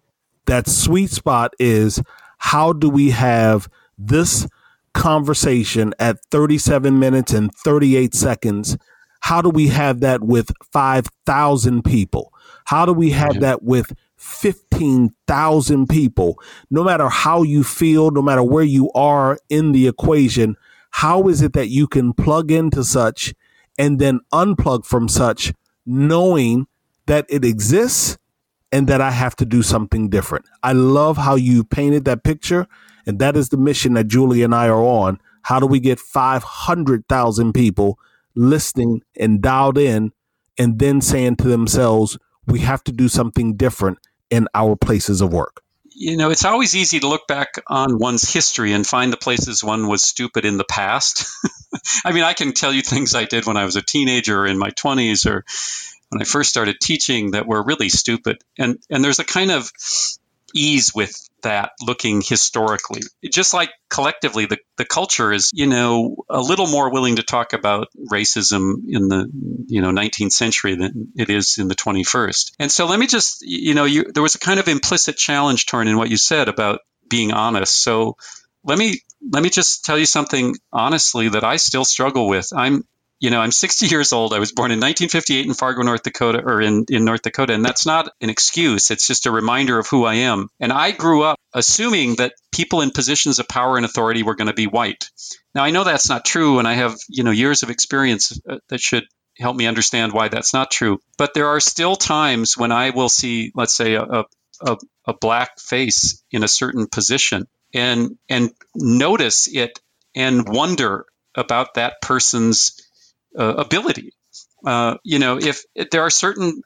That sweet spot is how do we have this conversation at 37 minutes and 38 seconds how do we have that with 5,000 people? How do we have that with 15,000 people? No matter how you feel, no matter where you are in the equation, how is it that you can plug into such and then unplug from such, knowing that it exists and that I have to do something different? I love how you painted that picture. And that is the mission that Julie and I are on. How do we get 500,000 people listening and dialed in and then saying to themselves, we have to do something different in our places of work? You know, it's always easy to look back on one's history and find the places one was stupid in the past. I mean, I can tell you things I did when I was a teenager or in my 20s or when I first started teaching that were really stupid. And and there's a kind of ease with that looking historically. Just like collectively, the, the culture is, you know, a little more willing to talk about racism in the, you know, 19th century than it is in the 21st. And so let me just, you know, you, there was a kind of implicit challenge, Torin, in what you said about being honest. So let me let me just tell you something honestly that I still struggle with. I'm you know, I'm 60 years old. I was born in 1958 in Fargo, North Dakota, or in, in North Dakota. And that's not an excuse. It's just a reminder of who I am. And I grew up assuming that people in positions of power and authority were going to be white. Now, I know that's not true. And I have, you know, years of experience uh, that should help me understand why that's not true. But there are still times when I will see, let's say, a, a, a black face in a certain position and, and notice it and wonder about that person's uh, ability. Uh, you know, if, if there are certain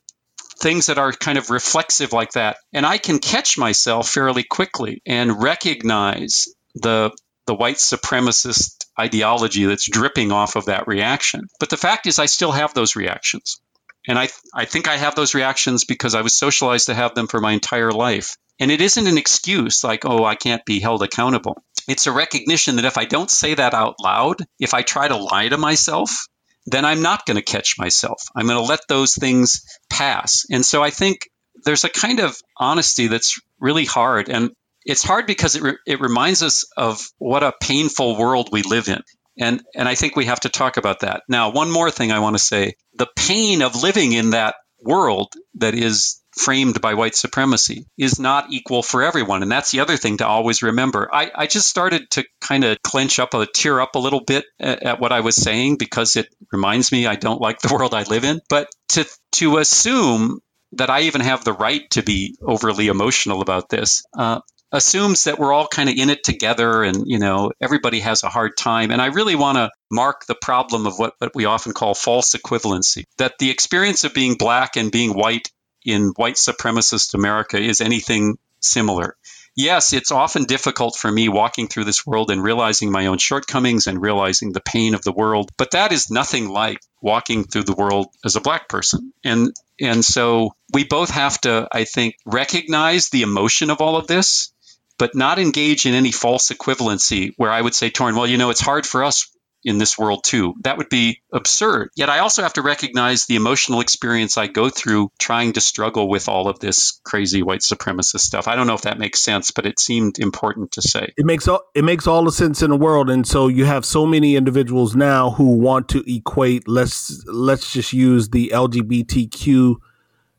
things that are kind of reflexive like that, and I can catch myself fairly quickly and recognize the the white supremacist ideology that's dripping off of that reaction. But the fact is, I still have those reactions. And I, I think I have those reactions because I was socialized to have them for my entire life. And it isn't an excuse like, oh, I can't be held accountable. It's a recognition that if I don't say that out loud, if I try to lie to myself, then I'm not going to catch myself. I'm going to let those things pass. And so I think there's a kind of honesty that's really hard. And it's hard because it, re- it reminds us of what a painful world we live in. And, and I think we have to talk about that. Now, one more thing I want to say the pain of living in that world that is framed by white supremacy is not equal for everyone. And that's the other thing to always remember. I, I just started to kind of clench up, a tear up a little bit at, at, what I was saying because it reminds me I don't like the world I live in. But to, to assume that I even have the right to be overly emotional about this, uh, assumes that we're all kind of in it together and you know everybody has a hard time and i really want to mark the problem of what, what we often call false equivalency that the experience of being black and being white in white supremacist america is anything similar. Yes it's often difficult for me walking through this world and realizing my own shortcomings and realizing the pain of the world but that is nothing like walking through the world as a black person. And and so we both have to i think recognize the emotion of all of this but not engage in any false equivalency where I would say, Torin, well, you know, it's hard for us in this world too. That would be absurd. Yet I also have to recognize the emotional experience I go through trying to struggle with all of this crazy white supremacist stuff. I don't know if that makes sense, but it seemed important to say. It makes all it makes all the sense in the world and so you have so many individuals now who want to equate let's let's just use the LGBTQ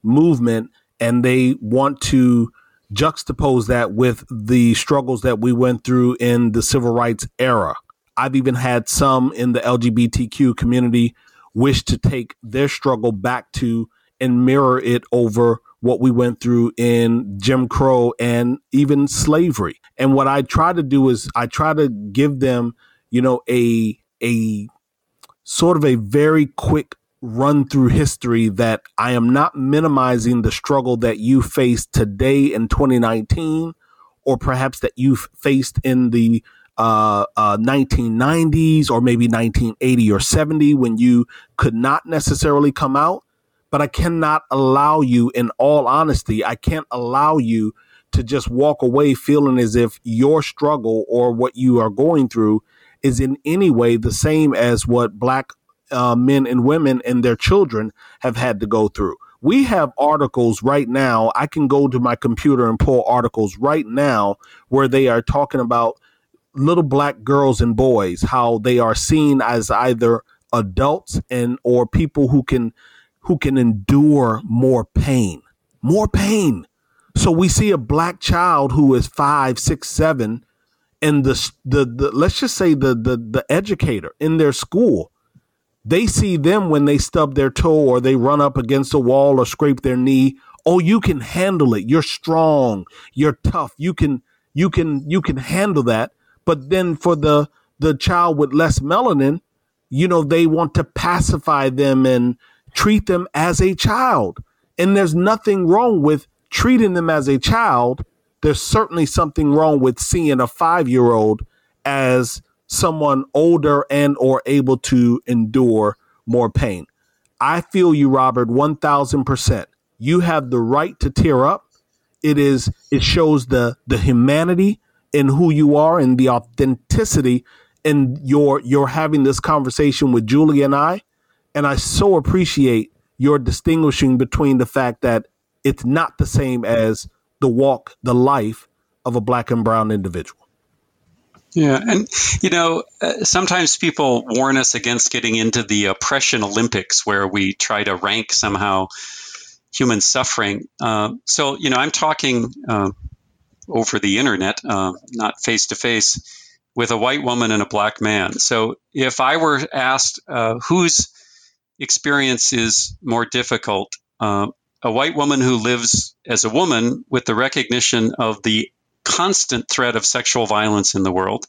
movement and they want to juxtapose that with the struggles that we went through in the civil rights era. I've even had some in the LGBTQ community wish to take their struggle back to and mirror it over what we went through in Jim Crow and even slavery. And what I try to do is I try to give them, you know, a a sort of a very quick run through history that I am not minimizing the struggle that you face today in 2019, or perhaps that you faced in the uh, uh, 1990s or maybe 1980 or 70 when you could not necessarily come out. But I cannot allow you, in all honesty, I can't allow you to just walk away feeling as if your struggle or what you are going through is in any way the same as what black uh, men and women and their children have had to go through. We have articles right now. I can go to my computer and pull articles right now where they are talking about little black girls and boys, how they are seen as either adults and or people who can who can endure more pain, more pain. So we see a black child who is five, six, seven, and the the, the let's just say the the the educator in their school they see them when they stub their toe or they run up against a wall or scrape their knee. Oh, you can handle it. You're strong. You're tough. You can you can you can handle that. But then for the the child with less melanin, you know, they want to pacify them and treat them as a child. And there's nothing wrong with treating them as a child. There's certainly something wrong with seeing a 5-year-old as someone older and or able to endure more pain. I feel you, Robert, 1000%. You have the right to tear up. It is it shows the the humanity in who you are and the authenticity in your your having this conversation with Julie and I. And I so appreciate your distinguishing between the fact that it's not the same as the walk, the life of a black and brown individual. Yeah, and you know, uh, sometimes people warn us against getting into the oppression Olympics where we try to rank somehow human suffering. Uh, so, you know, I'm talking uh, over the internet, uh, not face to face, with a white woman and a black man. So, if I were asked uh, whose experience is more difficult, uh, a white woman who lives as a woman with the recognition of the constant threat of sexual violence in the world,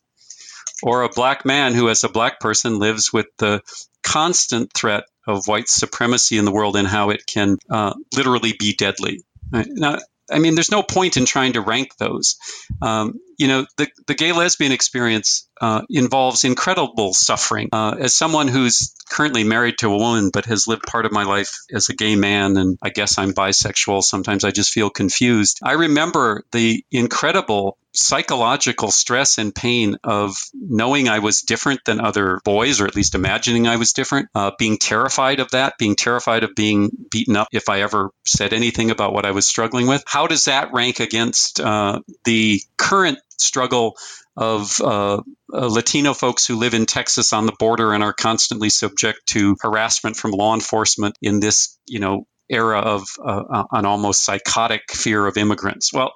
or a black man who, as a black person, lives with the constant threat of white supremacy in the world and how it can uh, literally be deadly. Right? Now, I mean, there's no point in trying to rank those. Um, you know, the, the gay lesbian experience uh, involves incredible suffering. Uh, as someone who's currently married to a woman but has lived part of my life as a gay man, and I guess I'm bisexual, sometimes I just feel confused. I remember the incredible psychological stress and pain of knowing I was different than other boys, or at least imagining I was different, uh, being terrified of that, being terrified of being beaten up if I ever said anything about what I was struggling with. How does that rank against uh, the current struggle of uh, uh, Latino folks who live in Texas on the border and are constantly subject to harassment from law enforcement in this, you know, era of uh, an almost psychotic fear of immigrants. Well,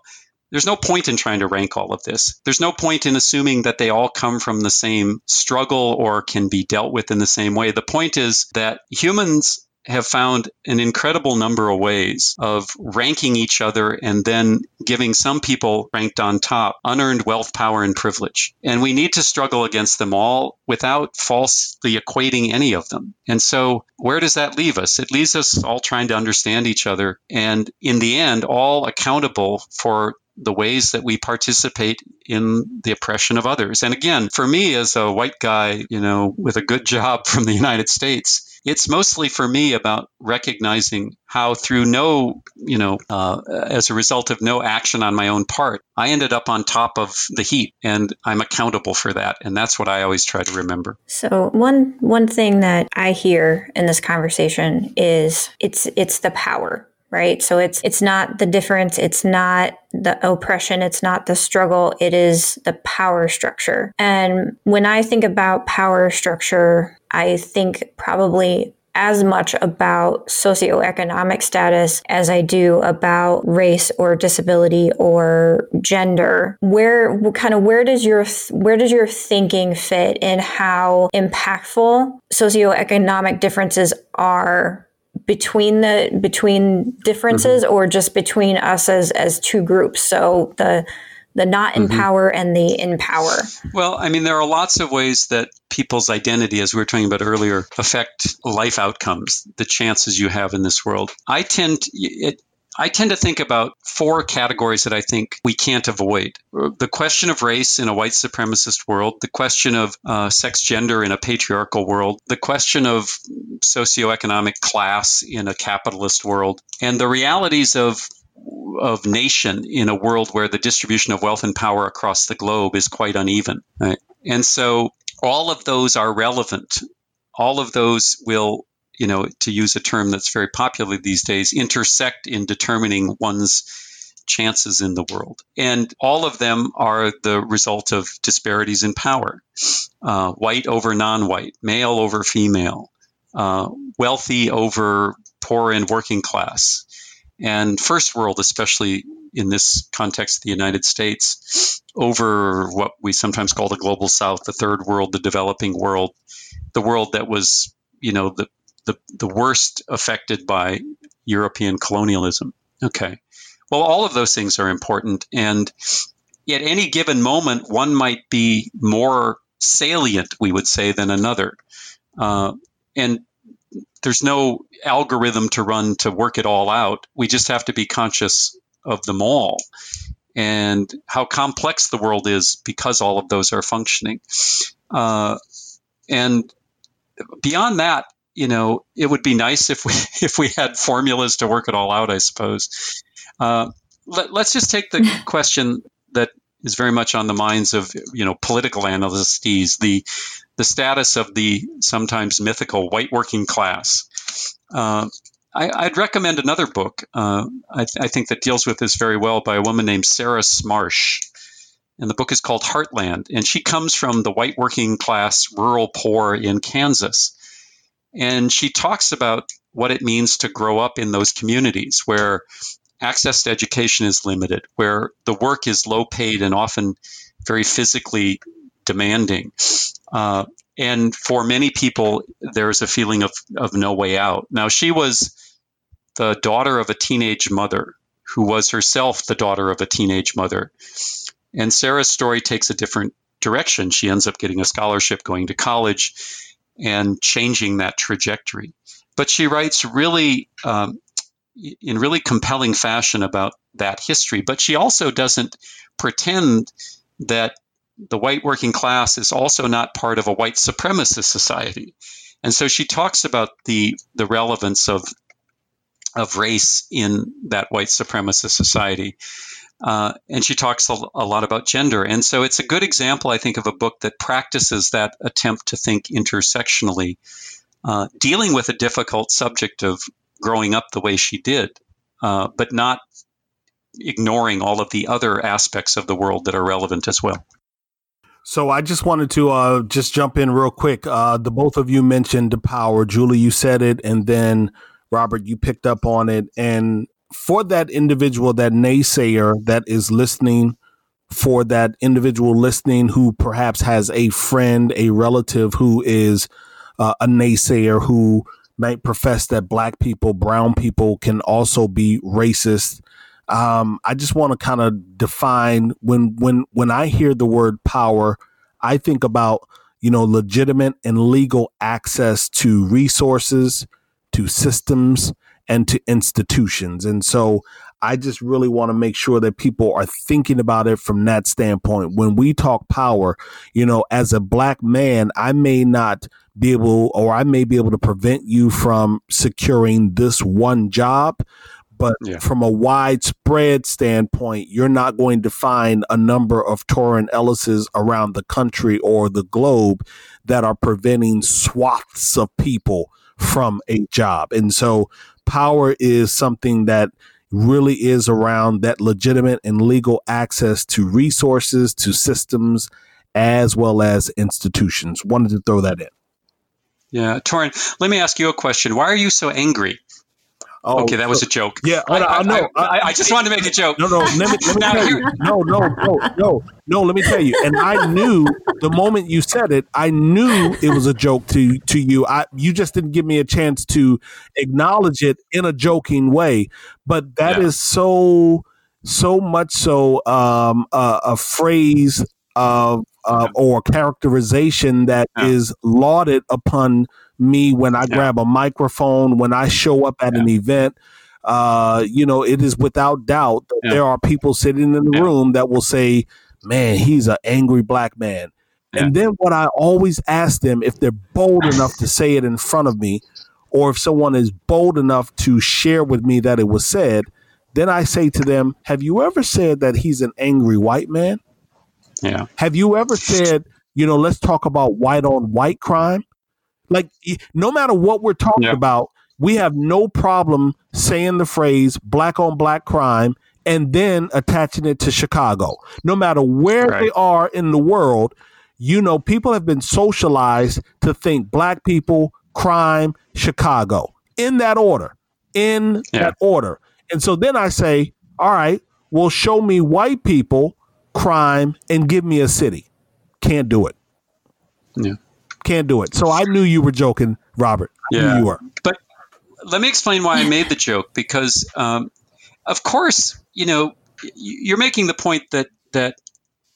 there's no point in trying to rank all of this. There's no point in assuming that they all come from the same struggle or can be dealt with in the same way. The point is that humans have found an incredible number of ways of ranking each other and then giving some people ranked on top unearned wealth, power, and privilege. And we need to struggle against them all without falsely equating any of them. And so, where does that leave us? It leaves us all trying to understand each other and, in the end, all accountable for the ways that we participate in the oppression of others. And again, for me as a white guy, you know, with a good job from the United States, it's mostly for me about recognizing how through no, you know, uh, as a result of no action on my own part, I ended up on top of the heap and I'm accountable for that. And that's what I always try to remember. So one, one thing that I hear in this conversation is it's, it's the power right so it's it's not the difference it's not the oppression it's not the struggle it is the power structure and when i think about power structure i think probably as much about socioeconomic status as I do about race or disability or gender. Where kind of where does your where does your thinking fit in how impactful socioeconomic differences are between the between differences mm-hmm. or just between us as as two groups so the the not in mm-hmm. power and the in power well i mean there are lots of ways that people's identity as we were talking about earlier affect life outcomes the chances you have in this world i tend it, I tend to think about four categories that I think we can't avoid. The question of race in a white supremacist world, the question of uh, sex gender in a patriarchal world, the question of socioeconomic class in a capitalist world, and the realities of of nation in a world where the distribution of wealth and power across the globe is quite uneven. Right? And so all of those are relevant. All of those will you know, to use a term that's very popular these days, intersect in determining one's chances in the world. And all of them are the result of disparities in power uh, white over non white, male over female, uh, wealthy over poor and working class. And first world, especially in this context, the United States, over what we sometimes call the global south, the third world, the developing world, the world that was, you know, the, the, the worst affected by European colonialism. Okay. Well, all of those things are important. And at any given moment, one might be more salient, we would say, than another. Uh, and there's no algorithm to run to work it all out. We just have to be conscious of them all and how complex the world is because all of those are functioning. Uh, and beyond that, you know, it would be nice if we if we had formulas to work it all out. I suppose. Uh, let, us just take the question that is very much on the minds of you know political analysts the the status of the sometimes mythical white working class. Uh, I, would recommend another book. Uh, I, th- I, think that deals with this very well by a woman named Sarah Smarsh. And the book is called Heartland. And she comes from the white working class, rural poor in Kansas. And she talks about what it means to grow up in those communities where access to education is limited, where the work is low paid and often very physically demanding. Uh, and for many people, there's a feeling of, of no way out. Now, she was the daughter of a teenage mother who was herself the daughter of a teenage mother. And Sarah's story takes a different direction. She ends up getting a scholarship, going to college, and changing that trajectory. But she writes really um, in really compelling fashion about that history. But she also doesn't pretend that the white working class is also not part of a white supremacist society. And so she talks about the the relevance of of race in that white supremacist society. Uh, and she talks a, a, lot about gender. And so it's a good example, I think, of a book that practices that attempt to think intersectionally, uh, dealing with a difficult subject of growing up the way she did, uh, but not ignoring all of the other aspects of the world that are relevant as well. So I just wanted to uh, just jump in real quick. Uh, the both of you mentioned the power. Julie, you said it, and then Robert, you picked up on it. And for that individual, that naysayer that is listening, for that individual listening who perhaps has a friend, a relative who is uh, a naysayer who might profess that black people, brown people can also be racist. Um, I just want to kind of define when when when I hear the word power, I think about you know legitimate and legal access to resources, to systems, and to institutions. And so I just really want to make sure that people are thinking about it from that standpoint. When we talk power, you know, as a black man, I may not be able, or I may be able to prevent you from securing this one job. But yeah. from a widespread standpoint, you're not going to find a number of Torin Ellises around the country or the globe that are preventing swaths of people from a job. And so power is something that really is around that legitimate and legal access to resources, to systems, as well as institutions. Wanted to throw that in. Yeah, Torin, let me ask you a question. Why are you so angry? Oh, okay, that was a joke. Yeah, I, I, know. I, I, I, just wanted to make a joke. No, no, let me, let me tell you. No, no, no, no, no. Let me tell you. And I knew the moment you said it, I knew it was a joke to to you. I you just didn't give me a chance to acknowledge it in a joking way. But that yeah. is so so much so um, uh, a phrase of uh, or characterization that yeah. is lauded upon me when I grab a microphone, when I show up at an event. Uh, you know, it is without doubt that there are people sitting in the room that will say, man, he's an angry black man. And then what I always ask them if they're bold enough to say it in front of me, or if someone is bold enough to share with me that it was said, then I say to them, Have you ever said that he's an angry white man? Yeah. Have you ever said, you know, let's talk about white on white crime? Like, no matter what we're talking yeah. about, we have no problem saying the phrase black on black crime and then attaching it to Chicago. No matter where right. they are in the world, you know, people have been socialized to think black people, crime, Chicago in that order, in yeah. that order. And so then I say, all right, well, show me white people, crime, and give me a city. Can't do it. Yeah. Can't do it. So I knew you were joking, Robert. I yeah. you were. But let me explain why I made the joke because, um, of course, you know, you're making the point that that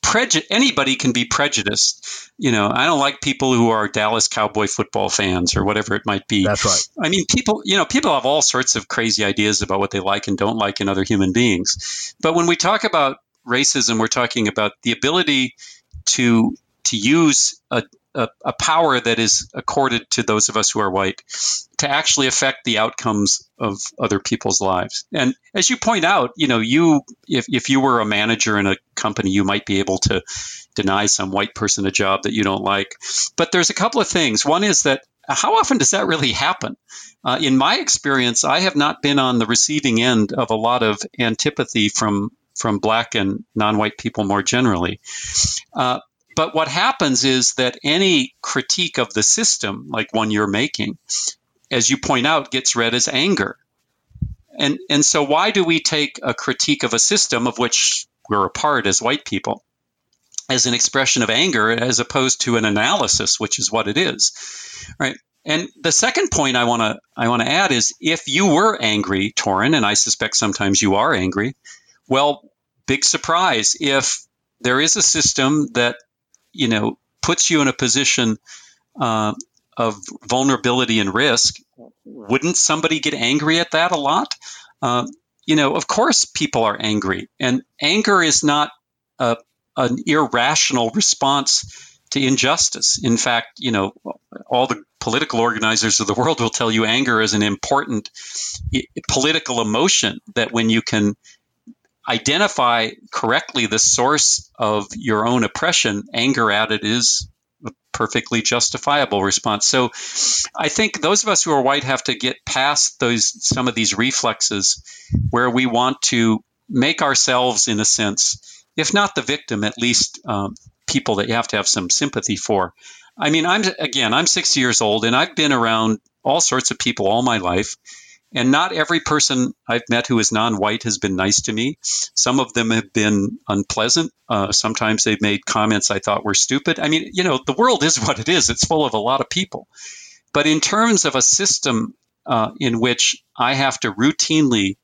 preju- anybody can be prejudiced. You know, I don't like people who are Dallas Cowboy football fans or whatever it might be. That's right. I mean, people, you know, people have all sorts of crazy ideas about what they like and don't like in other human beings. But when we talk about racism, we're talking about the ability to to use a, a, a, power that is accorded to those of us who are white to actually affect the outcomes of other people's lives. And as you point out, you know, you if, if you were a manager in a company, you might be able to deny some white person a job that you don't like. But there's a couple of things. One is that how often does that really happen? Uh, in my experience, I have not been on the receiving end of a lot of antipathy from from black and non-white people more generally. Uh, but what happens is that any critique of the system, like one you're making, as you point out, gets read as anger. And, and so, why do we take a critique of a system of which we're a part as white people as an expression of anger as opposed to an analysis, which is what it is? Right. And the second point I want to I want to add is if you were angry, Torin, and I suspect sometimes you are angry, well, big surprise if there is a system that you know puts you in a position uh, of vulnerability and risk, wouldn't somebody get angry at that a lot? Uh, you know, of course, people are angry, and anger is not a, an irrational response to injustice. In fact, you know, all the political organizers of the world will tell you anger is an important political emotion that when you can identify correctly the source of your own oppression, anger at it is a perfectly justifiable response. So I think those of us who are white have to get past those some of these reflexes where we want to make ourselves in a sense if not the victim at least um, people that you have to have some sympathy for i mean i'm again i'm 60 years old and i've been around all sorts of people all my life and not every person I've met who is non white has been nice to me. Some of them have been unpleasant. Uh, sometimes they've made comments I thought were stupid. I mean, you know, the world is what it is, it's full of a lot of people. But in terms of a system uh, in which I have to routinely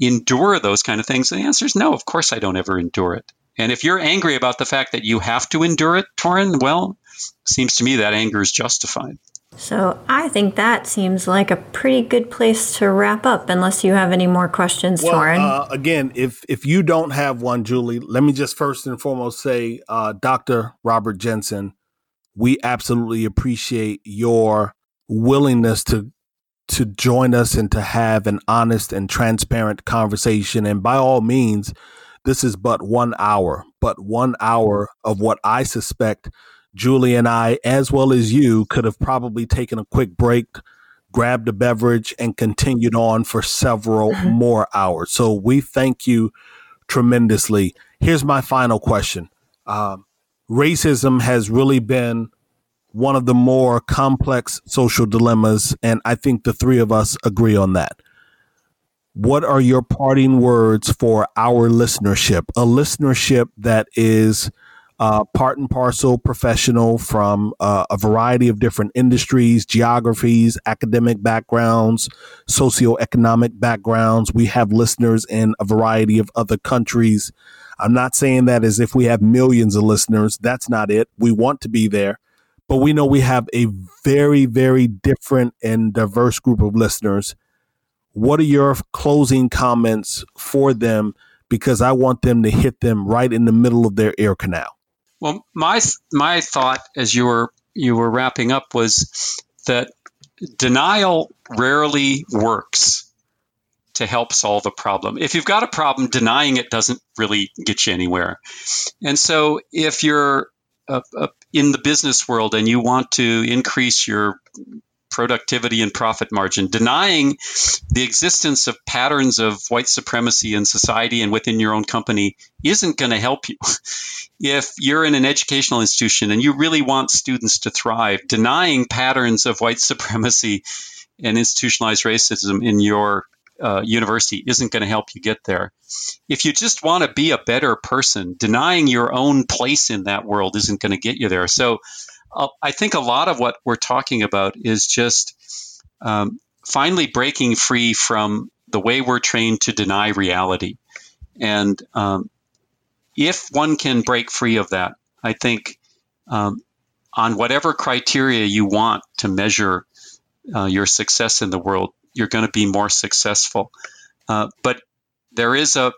endure those kind of things, the answer is no, of course I don't ever endure it. And if you're angry about the fact that you have to endure it, Torin, well, seems to me that anger is justified. So I think that seems like a pretty good place to wrap up, unless you have any more questions, well, Torin. Uh, again, if if you don't have one, Julie, let me just first and foremost say, uh, Dr. Robert Jensen, we absolutely appreciate your willingness to to join us and to have an honest and transparent conversation. And by all means, this is but one hour, but one hour of what I suspect Julie and I, as well as you, could have probably taken a quick break, grabbed a beverage, and continued on for several mm-hmm. more hours. So we thank you tremendously. Here's my final question um, Racism has really been one of the more complex social dilemmas, and I think the three of us agree on that. What are your parting words for our listenership? A listenership that is uh, part and parcel professional from uh, a variety of different industries, geographies, academic backgrounds, socioeconomic backgrounds. We have listeners in a variety of other countries. I'm not saying that as if we have millions of listeners. That's not it. We want to be there, but we know we have a very, very different and diverse group of listeners. What are your closing comments for them? Because I want them to hit them right in the middle of their ear canal. Well, my my thought as you were you were wrapping up was that denial rarely works to help solve a problem. If you've got a problem, denying it doesn't really get you anywhere. And so, if you're uh, uh, in the business world and you want to increase your productivity and profit margin, denying the existence of patterns of white supremacy in society and within your own company isn't going to help you. if you're in an educational institution and you really want students to thrive, denying patterns of white supremacy and institutionalized racism in your uh, university isn't going to help you get there. If you just want to be a better person, denying your own place in that world isn't going to get you there. So I think a lot of what we're talking about is just um, finally breaking free from the way we're trained to deny reality. And um, if one can break free of that, I think um, on whatever criteria you want to measure uh, your success in the world, you're going to be more successful. Uh, but there is a,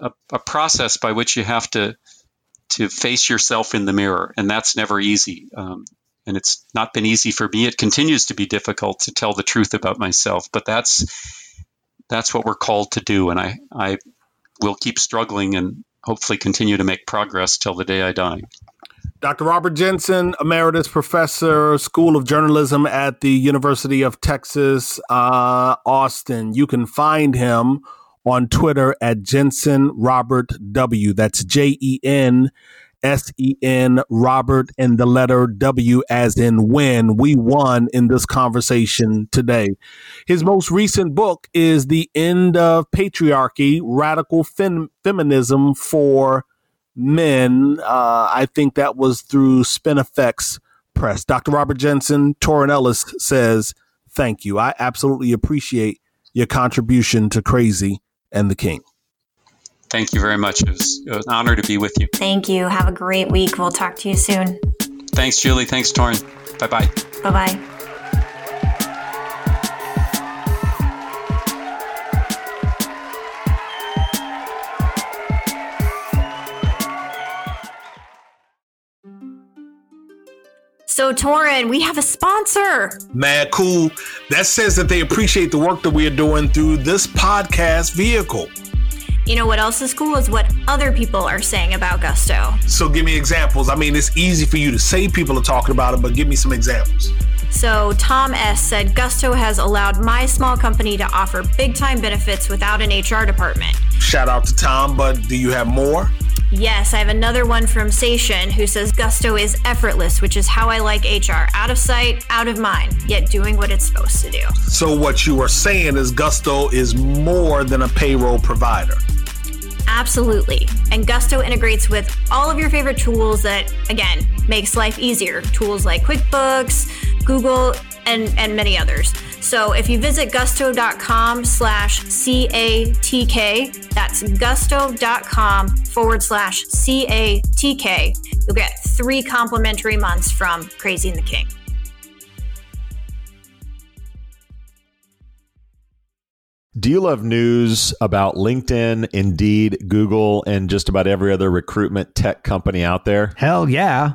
a, a process by which you have to to face yourself in the mirror, and that's never easy. Um, and it's not been easy for me. It continues to be difficult to tell the truth about myself, but that's that's what we're called to do, and I I will keep struggling and hopefully continue to make progress till the day I die. Dr. Robert Jensen, Emeritus Professor, School of Journalism at the University of Texas, uh, Austin. You can find him on Twitter at Jensen Robert W. That's J E N S E N Robert and the letter W as in when we won in this conversation today. His most recent book is The End of Patriarchy Radical Fem- Feminism for Men. Uh, I think that was through Spinifex Press. Dr. Robert Jensen, Torin Ellis says, Thank you. I absolutely appreciate your contribution to Crazy and the King. Thank you very much. It was, it was an honor to be with you. Thank you. Have a great week. We'll talk to you soon. Thanks, Julie. Thanks, Torin. Bye bye. Bye bye. So, Torin, we have a sponsor. Man, cool. That says that they appreciate the work that we are doing through this podcast vehicle. You know what else is cool is what other people are saying about Gusto. So, give me examples. I mean, it's easy for you to say people are talking about it, but give me some examples. So, Tom S. said Gusto has allowed my small company to offer big time benefits without an HR department. Shout out to Tom, but do you have more? Yes, I have another one from Sation who says Gusto is effortless, which is how I like HR. Out of sight, out of mind, yet doing what it's supposed to do. So, what you are saying is Gusto is more than a payroll provider. Absolutely. And Gusto integrates with all of your favorite tools that, again, makes life easier. Tools like QuickBooks, Google, and, and many others. So if you visit gusto.com slash CATK, that's gusto.com forward slash CATK, you'll get three complimentary months from Crazy and the King. Do you love news about LinkedIn, Indeed, Google, and just about every other recruitment tech company out there? Hell yeah.